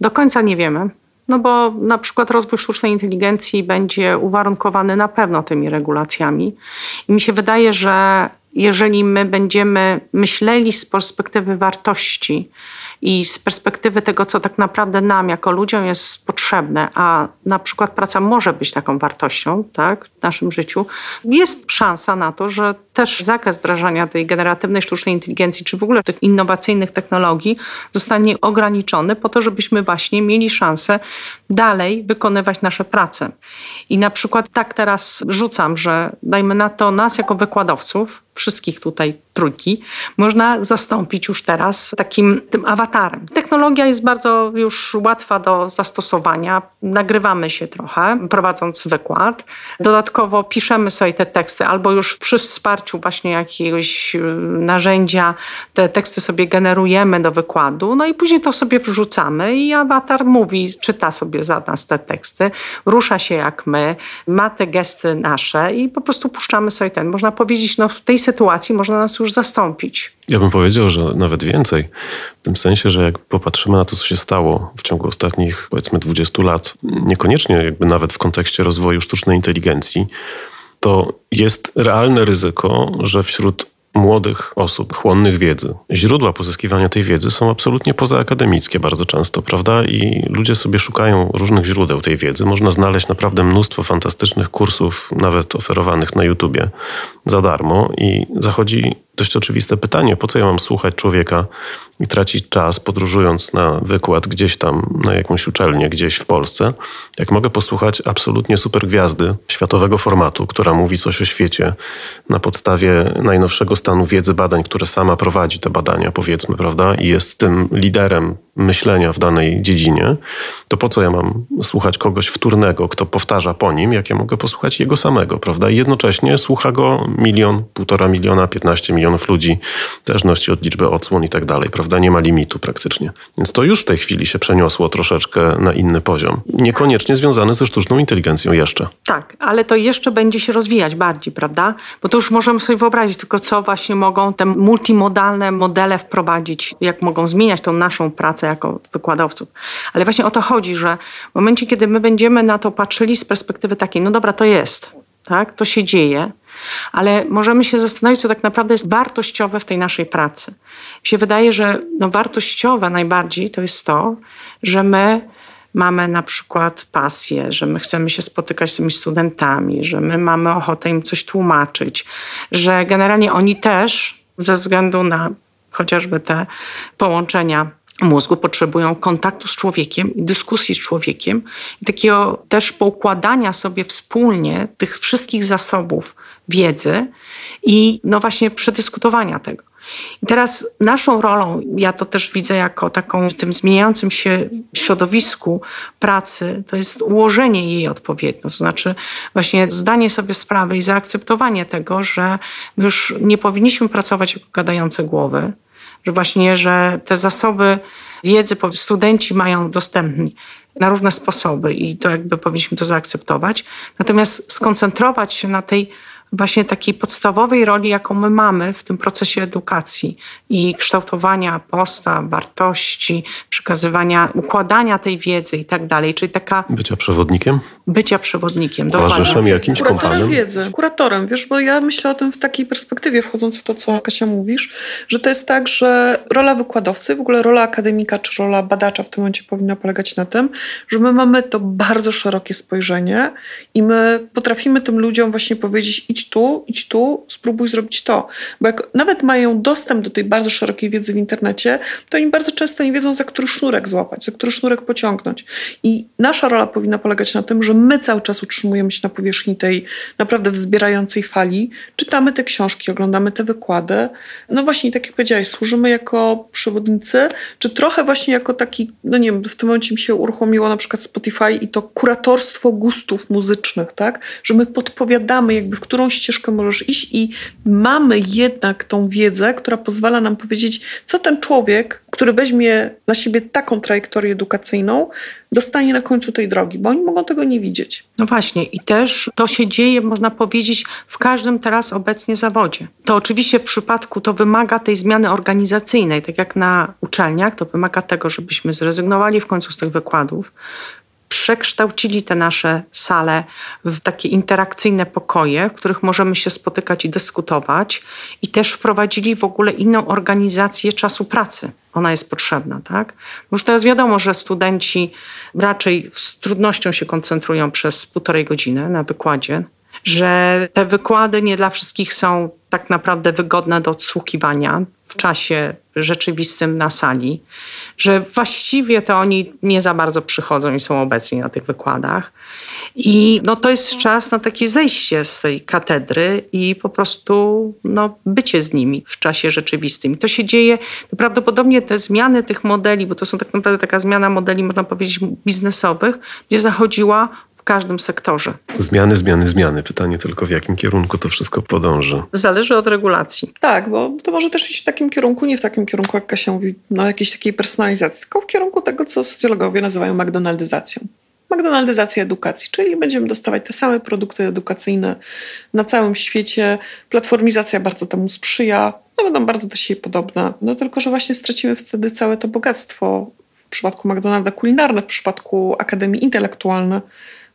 do końca nie wiemy, no bo na przykład rozwój sztucznej inteligencji będzie uwarunkowany na pewno tymi regulacjami. I mi się wydaje, że jeżeli my będziemy myśleli z perspektywy wartości, i z perspektywy tego, co tak naprawdę nam jako ludziom jest potrzebne, a na przykład praca może być taką wartością tak, w naszym życiu, jest szansa na to, że też zakres wdrażania tej generatywnej sztucznej inteligencji, czy w ogóle tych innowacyjnych technologii zostanie ograniczony po to, żebyśmy właśnie mieli szansę dalej wykonywać nasze prace. I na przykład tak teraz rzucam, że dajmy na to nas jako wykładowców, wszystkich tutaj trójki, można zastąpić już teraz takim tym awatarem. Technologia jest bardzo już łatwa do zastosowania. Nagrywamy się trochę, prowadząc wykład. Dodatkowo piszemy sobie te teksty, albo już przy wsparciu właśnie jakiegoś y, narzędzia te teksty sobie generujemy do wykładu, no i później to sobie wrzucamy i awatar mówi, czyta sobie za nas te teksty, rusza się jak my, ma te gesty nasze i po prostu puszczamy sobie ten. Można powiedzieć, no w tej sytuacji można nas już zastąpić. Ja bym powiedział, że nawet więcej. W tym sensie, że jak popatrzymy na to, co się stało w ciągu ostatnich powiedzmy 20 lat, niekoniecznie jakby nawet w kontekście rozwoju sztucznej inteligencji, to jest realne ryzyko, że wśród młodych osób, chłonnych wiedzy. Źródła pozyskiwania tej wiedzy są absolutnie pozaakademickie bardzo często, prawda? I ludzie sobie szukają różnych źródeł tej wiedzy. Można znaleźć naprawdę mnóstwo fantastycznych kursów, nawet oferowanych na YouTubie za darmo i zachodzi dość oczywiste pytanie, po co ja mam słuchać człowieka i tracić czas podróżując na wykład gdzieś tam, na jakąś uczelnię gdzieś w Polsce, jak mogę posłuchać absolutnie super gwiazdy światowego formatu, która mówi coś o świecie na podstawie najnowszego stanu wiedzy badań, które sama prowadzi te badania, powiedzmy, prawda, i jest tym liderem myślenia w danej dziedzinie, to po co ja mam słuchać kogoś wtórnego, kto powtarza po nim, jak ja mogę posłuchać jego samego, prawda? I jednocześnie słucha go milion, półtora miliona, piętnaście milionów ludzi, w zależności od liczby odsłon i tak dalej, prawda? Nie ma limitu praktycznie. Więc to już w tej chwili się przeniosło troszeczkę na inny poziom. Niekoniecznie związane ze sztuczną inteligencją jeszcze. Tak, ale to jeszcze będzie się rozwijać bardziej, prawda? Bo to już możemy sobie wyobrazić tylko, co właśnie mogą te multimodalne modele wprowadzić, jak mogą zmieniać tą naszą pracę pracę jako wykładowców. Ale właśnie o to chodzi, że w momencie, kiedy my będziemy na to patrzyli z perspektywy takiej, no dobra, to jest, tak, to się dzieje, ale możemy się zastanowić, co tak naprawdę jest wartościowe w tej naszej pracy. Mi się wydaje, że no wartościowe najbardziej to jest to, że my mamy na przykład pasję, że my chcemy się spotykać z tymi studentami, że my mamy ochotę im coś tłumaczyć, że generalnie oni też ze względu na chociażby te połączenia mózgu potrzebują kontaktu z człowiekiem i dyskusji z człowiekiem i takiego też poukładania sobie wspólnie tych wszystkich zasobów wiedzy i no właśnie przedyskutowania tego. I teraz naszą rolą, ja to też widzę jako taką w tym zmieniającym się środowisku pracy, to jest ułożenie jej odpowiednio. To znaczy właśnie zdanie sobie sprawy i zaakceptowanie tego, że już nie powinniśmy pracować jako gadające głowy, że właśnie, że te zasoby wiedzy studenci mają dostępne na różne sposoby i to jakby powinniśmy to zaakceptować. Natomiast skoncentrować się na tej właśnie takiej podstawowej roli, jaką my mamy w tym procesie edukacji i kształtowania postaw, wartości, przekazywania, układania tej wiedzy i tak dalej. Czyli taka. Bycia przewodnikiem? Bycia przewodnikiem. Towarzyszem jakimś Kuratorem kompanem? wiedzy. Kuratorem, wiesz, bo ja myślę o tym w takiej perspektywie, wchodząc w to, co Kasia mówisz, że to jest tak, że rola wykładowcy, w ogóle rola akademika czy rola badacza w tym momencie powinna polegać na tym, że my mamy to bardzo szerokie spojrzenie i my potrafimy tym ludziom właśnie powiedzieć idź tu, idź tu, spróbuj zrobić to. Bo jak nawet mają dostęp do tej bardzo szerokiej wiedzy w internecie, to oni bardzo często nie wiedzą, za który sznurek złapać, za który sznurek pociągnąć. I nasza rola powinna polegać na tym, że my cały czas utrzymujemy się na powierzchni tej naprawdę wzbierającej fali, czytamy te książki, oglądamy te wykłady. No właśnie, tak jak powiedziałeś, służymy jako przewodnicy, czy trochę właśnie jako taki, no nie wiem, w tym momencie mi się uruchomiło na przykład Spotify i to kuratorstwo gustów muzycznych, tak? Że my podpowiadamy jakby, w którą ścieżkę możesz iść i mamy jednak tą wiedzę, która pozwala nam powiedzieć, co ten człowiek, który weźmie na siebie taką trajektorię edukacyjną, dostanie na końcu tej drogi, bo oni mogą tego nie widzieć. No właśnie, i też to się dzieje, można powiedzieć, w każdym teraz obecnie zawodzie. To oczywiście w przypadku to wymaga tej zmiany organizacyjnej, tak jak na uczelniach, to wymaga tego, żebyśmy zrezygnowali w końcu z tych wykładów, przekształcili te nasze sale w takie interakcyjne pokoje, w których możemy się spotykać i dyskutować, i też wprowadzili w ogóle inną organizację czasu pracy. Ona jest potrzebna, tak? Już teraz wiadomo, że studenci raczej z trudnością się koncentrują przez półtorej godziny na wykładzie, że te wykłady nie dla wszystkich są tak naprawdę wygodne do odsłuchiwania w czasie rzeczywistym na sali, że właściwie to oni nie za bardzo przychodzą i są obecni na tych wykładach. I no, to jest czas na takie zejście z tej katedry i po prostu no, bycie z nimi w czasie rzeczywistym. I to się dzieje, to prawdopodobnie te zmiany tych modeli, bo to są tak naprawdę taka zmiana modeli, można powiedzieć, biznesowych, gdzie zachodziła w każdym sektorze. Zmiany, zmiany, zmiany. Pytanie tylko w jakim kierunku to wszystko podąży. Zależy od regulacji. Tak, bo to może też iść w takim kierunku, nie w takim kierunku, jak Kasia mówi, no jakiejś takiej personalizacji, tylko w kierunku tego, co socjologowie nazywają McDonaldyzacją. McDonaldyzacja edukacji, czyli będziemy dostawać te same produkty edukacyjne na całym świecie. Platformizacja bardzo temu sprzyja, no będą bardzo do siebie podobne. No tylko, że właśnie stracimy wtedy całe to bogactwo w przypadku McDonalda kulinarne, w przypadku Akademii Intelektualne,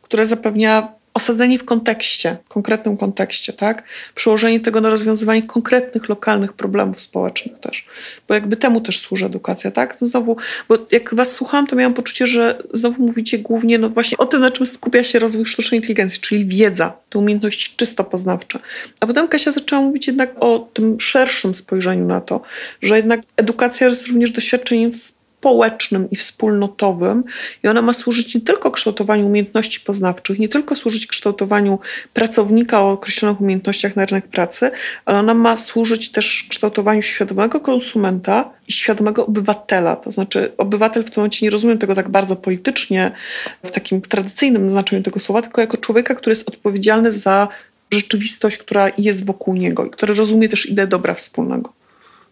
które zapewnia osadzenie w kontekście, konkretnym kontekście, tak? Przełożenie tego na rozwiązywanie konkretnych, lokalnych problemów społecznych też. Bo jakby temu też służy edukacja, tak? No znowu, bo jak was słuchałam, to miałam poczucie, że znowu mówicie głównie no właśnie o tym, na czym skupia się rozwój sztucznej inteligencji, czyli wiedza, te umiejętności czysto poznawcze. A potem Kasia zaczęła mówić jednak o tym szerszym spojrzeniu na to, że jednak edukacja jest również doświadczeniem społecznym i wspólnotowym i ona ma służyć nie tylko kształtowaniu umiejętności poznawczych, nie tylko służyć kształtowaniu pracownika o określonych umiejętnościach na rynek pracy, ale ona ma służyć też kształtowaniu świadomego konsumenta i świadomego obywatela. To znaczy obywatel w tym momencie nie rozumiem tego tak bardzo politycznie, w takim tradycyjnym znaczeniu tego słowa, tylko jako człowieka, który jest odpowiedzialny za rzeczywistość, która jest wokół niego i który rozumie też ideę dobra wspólnego.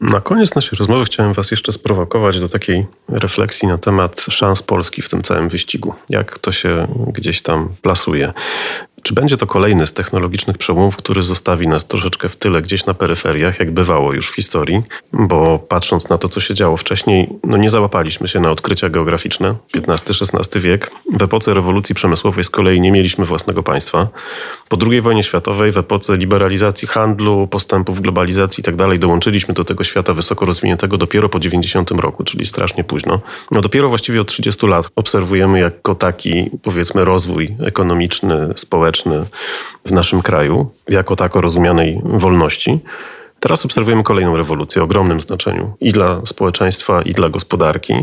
Na koniec naszej rozmowy chciałem Was jeszcze sprowokować do takiej refleksji na temat szans Polski w tym całym wyścigu. Jak to się gdzieś tam plasuje. Czy będzie to kolejny z technologicznych przełomów, który zostawi nas troszeczkę w tyle, gdzieś na peryferiach, jak bywało już w historii? Bo patrząc na to, co się działo wcześniej, no nie załapaliśmy się na odkrycia geograficzne, XV-XVI wiek. W epoce rewolucji przemysłowej z kolei nie mieliśmy własnego państwa. Po II wojnie światowej, w epoce liberalizacji handlu, postępów globalizacji itd., tak dołączyliśmy do tego świata wysoko rozwiniętego dopiero po 90 roku, czyli strasznie późno. No dopiero właściwie od 30 lat obserwujemy jako taki, powiedzmy, rozwój ekonomiczny, społeczny, w naszym kraju, jako tako rozumianej wolności. Teraz obserwujemy kolejną rewolucję o ogromnym znaczeniu i dla społeczeństwa, i dla gospodarki.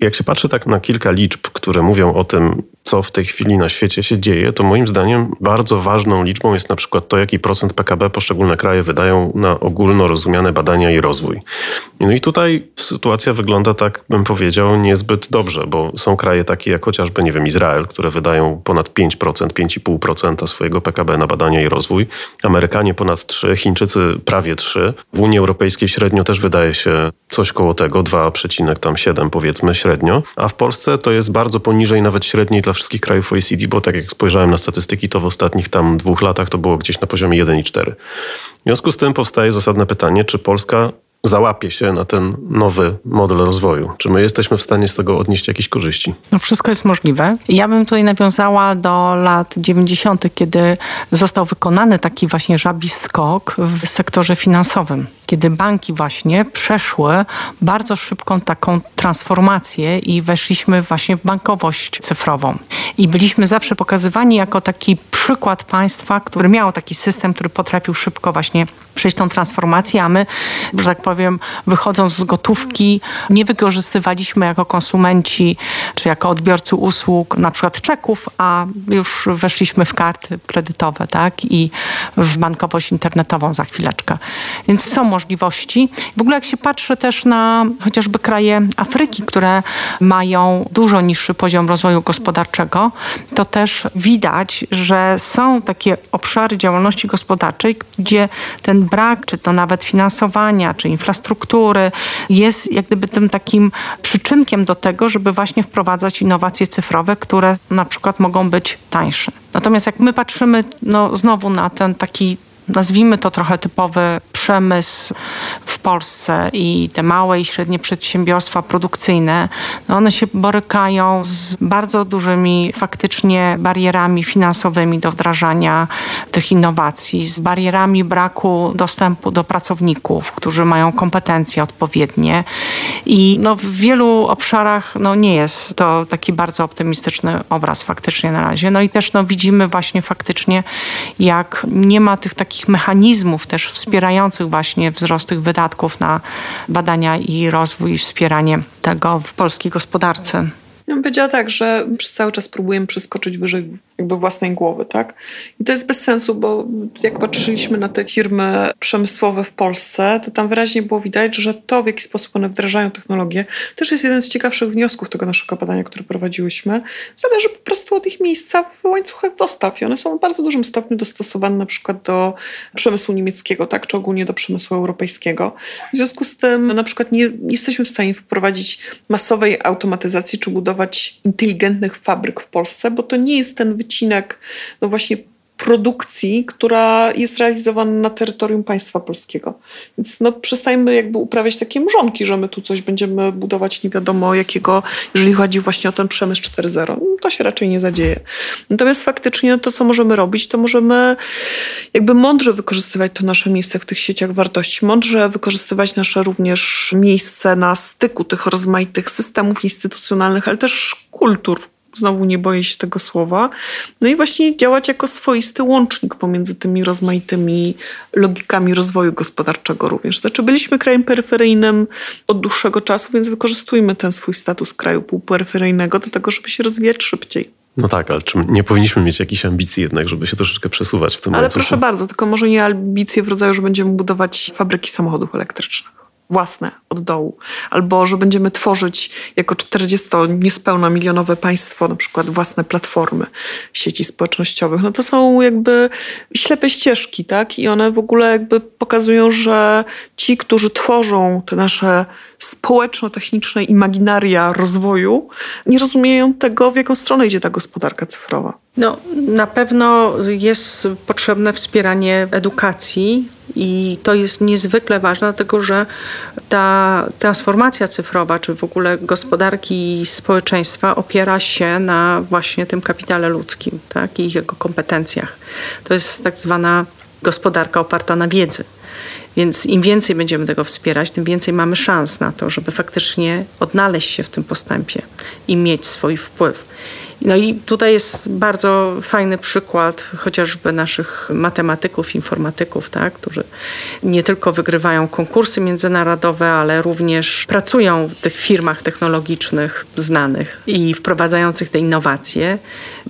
Jak się patrzy tak na kilka liczb, które mówią o tym, co w tej chwili na świecie się dzieje, to moim zdaniem bardzo ważną liczbą jest na przykład to, jaki procent PKB poszczególne kraje wydają na ogólno rozumiane badania i rozwój. No i tutaj sytuacja wygląda tak, bym powiedział, niezbyt dobrze, bo są kraje takie jak chociażby, nie wiem, Izrael, które wydają ponad 5%, 5,5% swojego PKB na badania i rozwój, Amerykanie ponad 3, Chińczycy prawie 3, w Unii Europejskiej średnio też wydaje się coś koło tego, 2,7 powiedzmy średnio, a w Polsce to jest bardzo poniżej nawet średniej dla wszystkich krajów OECD, bo tak jak spojrzałem na statystyki, to w ostatnich tam dwóch latach to było gdzieś na poziomie 1,4. W związku z tym powstaje zasadne pytanie, czy Polska załapie się na ten nowy model rozwoju? Czy my jesteśmy w stanie z tego odnieść jakieś korzyści? No wszystko jest możliwe. Ja bym tutaj nawiązała do lat 90., kiedy został wykonany taki właśnie żabi skok w sektorze finansowym, kiedy banki właśnie przeszły bardzo szybką taką transformację i weszliśmy właśnie w bankowość cyfrową. I byliśmy zawsze pokazywani jako taki przykład państwa, który miał taki system, który potrafił szybko właśnie przejść tą transformację, a my, że tak powiem, wychodząc z gotówki, nie wykorzystywaliśmy jako konsumenci czy jako odbiorcy usług na przykład czeków, a już weszliśmy w karty kredytowe, tak? I w bankowość internetową za chwileczkę. Więc są możliwości. W ogóle jak się patrzy też na chociażby kraje Afryki, które mają dużo niższy poziom rozwoju gospodarczego, to też widać, że są takie obszary działalności gospodarczej, gdzie ten brak, czy to nawet finansowania, czy infrastruktury, jest jak gdyby tym takim przyczynkiem do tego, żeby właśnie wprowadzać innowacje cyfrowe, które na przykład mogą być tańsze. Natomiast jak my patrzymy no, znowu na ten taki nazwijmy to trochę typowy przemysł w Polsce i te małe i średnie przedsiębiorstwa produkcyjne, no one się borykają z bardzo dużymi faktycznie barierami finansowymi do wdrażania tych innowacji, z barierami braku dostępu do pracowników, którzy mają kompetencje odpowiednie i no w wielu obszarach no nie jest to taki bardzo optymistyczny obraz faktycznie na razie. No i też no widzimy właśnie faktycznie jak nie ma tych takich takich mechanizmów też wspierających właśnie wzrost tych wydatków na badania i rozwój i wspieranie tego w polskiej gospodarce. Ja bym powiedziała tak, że cały czas próbujemy przeskoczyć wyżej jakby własnej głowy, tak? I to jest bez sensu, bo jak patrzyliśmy na te firmy przemysłowe w Polsce, to tam wyraźnie było widać, że to, w jaki sposób one wdrażają technologię, też jest jeden z ciekawszych wniosków tego naszego badania, które prowadziłyśmy. Zależy po prostu od ich miejsca w łańcuchach dostaw i one są w bardzo dużym stopniu dostosowane na przykład do przemysłu niemieckiego, tak? Czy ogólnie do przemysłu europejskiego. W związku z tym na przykład nie, nie jesteśmy w stanie wprowadzić masowej automatyzacji czy budować inteligentnych fabryk w Polsce, bo to nie jest ten wycinek no właśnie produkcji, która jest realizowana na terytorium państwa polskiego. Więc no, przestajmy jakby uprawiać takie mrzonki, że my tu coś będziemy budować nie wiadomo jakiego, jeżeli chodzi właśnie o ten przemysł 4.0. No, to się raczej nie zadzieje. Natomiast faktycznie no, to, co możemy robić, to możemy jakby mądrze wykorzystywać to nasze miejsce w tych sieciach wartości, mądrze wykorzystywać nasze również miejsce na styku tych rozmaitych systemów instytucjonalnych, ale też kultur znowu nie boję się tego słowa. No i właśnie działać jako swoisty łącznik pomiędzy tymi rozmaitymi logikami rozwoju gospodarczego również. Znaczy byliśmy krajem peryferyjnym od dłuższego czasu, więc wykorzystujmy ten swój status kraju półperyferyjnego do tego, żeby się rozwijać szybciej. No tak, ale czy nie powinniśmy mieć jakichś ambicji jednak, żeby się troszeczkę przesuwać w tym Ale łańcuchu? proszę bardzo, tylko może nie ambicje w rodzaju, że będziemy budować fabryki samochodów elektrycznych własne od dołu, albo że będziemy tworzyć jako 40 niespełna milionowe państwo na przykład własne platformy sieci społecznościowych. No to są jakby ślepe ścieżki, tak? I one w ogóle jakby pokazują, że ci, którzy tworzą te nasze społeczno-techniczne imaginaria rozwoju, nie rozumieją tego, w jaką stronę idzie ta gospodarka cyfrowa. No, na pewno jest potrzebne wspieranie edukacji i to jest niezwykle ważne, dlatego że ta transformacja cyfrowa, czy w ogóle gospodarki i społeczeństwa opiera się na właśnie tym kapitale ludzkim tak, i jego kompetencjach. To jest tak zwana gospodarka oparta na wiedzy. Więc im więcej będziemy tego wspierać, tym więcej mamy szans na to, żeby faktycznie odnaleźć się w tym postępie i mieć swój wpływ. No i tutaj jest bardzo fajny przykład chociażby naszych matematyków, informatyków, tak, którzy nie tylko wygrywają konkursy międzynarodowe, ale również pracują w tych firmach technologicznych znanych i wprowadzających te innowacje.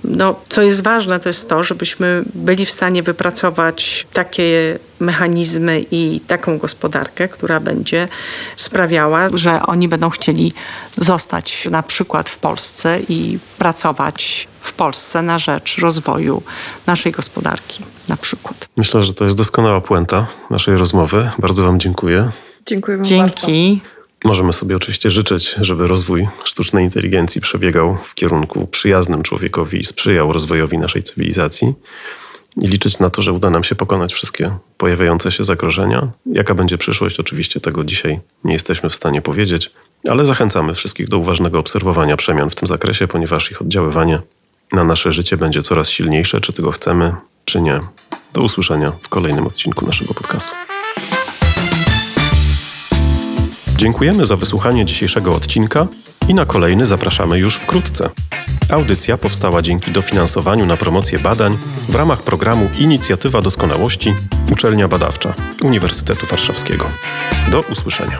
No, co jest ważne, to jest to, żebyśmy byli w stanie wypracować takie mechanizmy i taką gospodarkę, która będzie sprawiała, że oni będą chcieli zostać na przykład w Polsce i pracować w Polsce na rzecz rozwoju naszej gospodarki na przykład. Myślę, że to jest doskonała puenta naszej rozmowy. Bardzo Wam dziękuję. Dziękuję Dzięki. bardzo. Możemy sobie oczywiście życzyć, żeby rozwój sztucznej inteligencji przebiegał w kierunku przyjaznym człowiekowi i sprzyjał rozwojowi naszej cywilizacji i liczyć na to, że uda nam się pokonać wszystkie pojawiające się zagrożenia. Jaka będzie przyszłość, oczywiście tego dzisiaj nie jesteśmy w stanie powiedzieć, ale zachęcamy wszystkich do uważnego obserwowania przemian w tym zakresie, ponieważ ich oddziaływanie na nasze życie będzie coraz silniejsze, czy tego chcemy, czy nie. Do usłyszenia w kolejnym odcinku naszego podcastu. Dziękujemy za wysłuchanie dzisiejszego odcinka i na kolejny zapraszamy już wkrótce. Audycja powstała dzięki dofinansowaniu na promocję badań w ramach programu Inicjatywa Doskonałości Uczelnia Badawcza Uniwersytetu Warszawskiego. Do usłyszenia.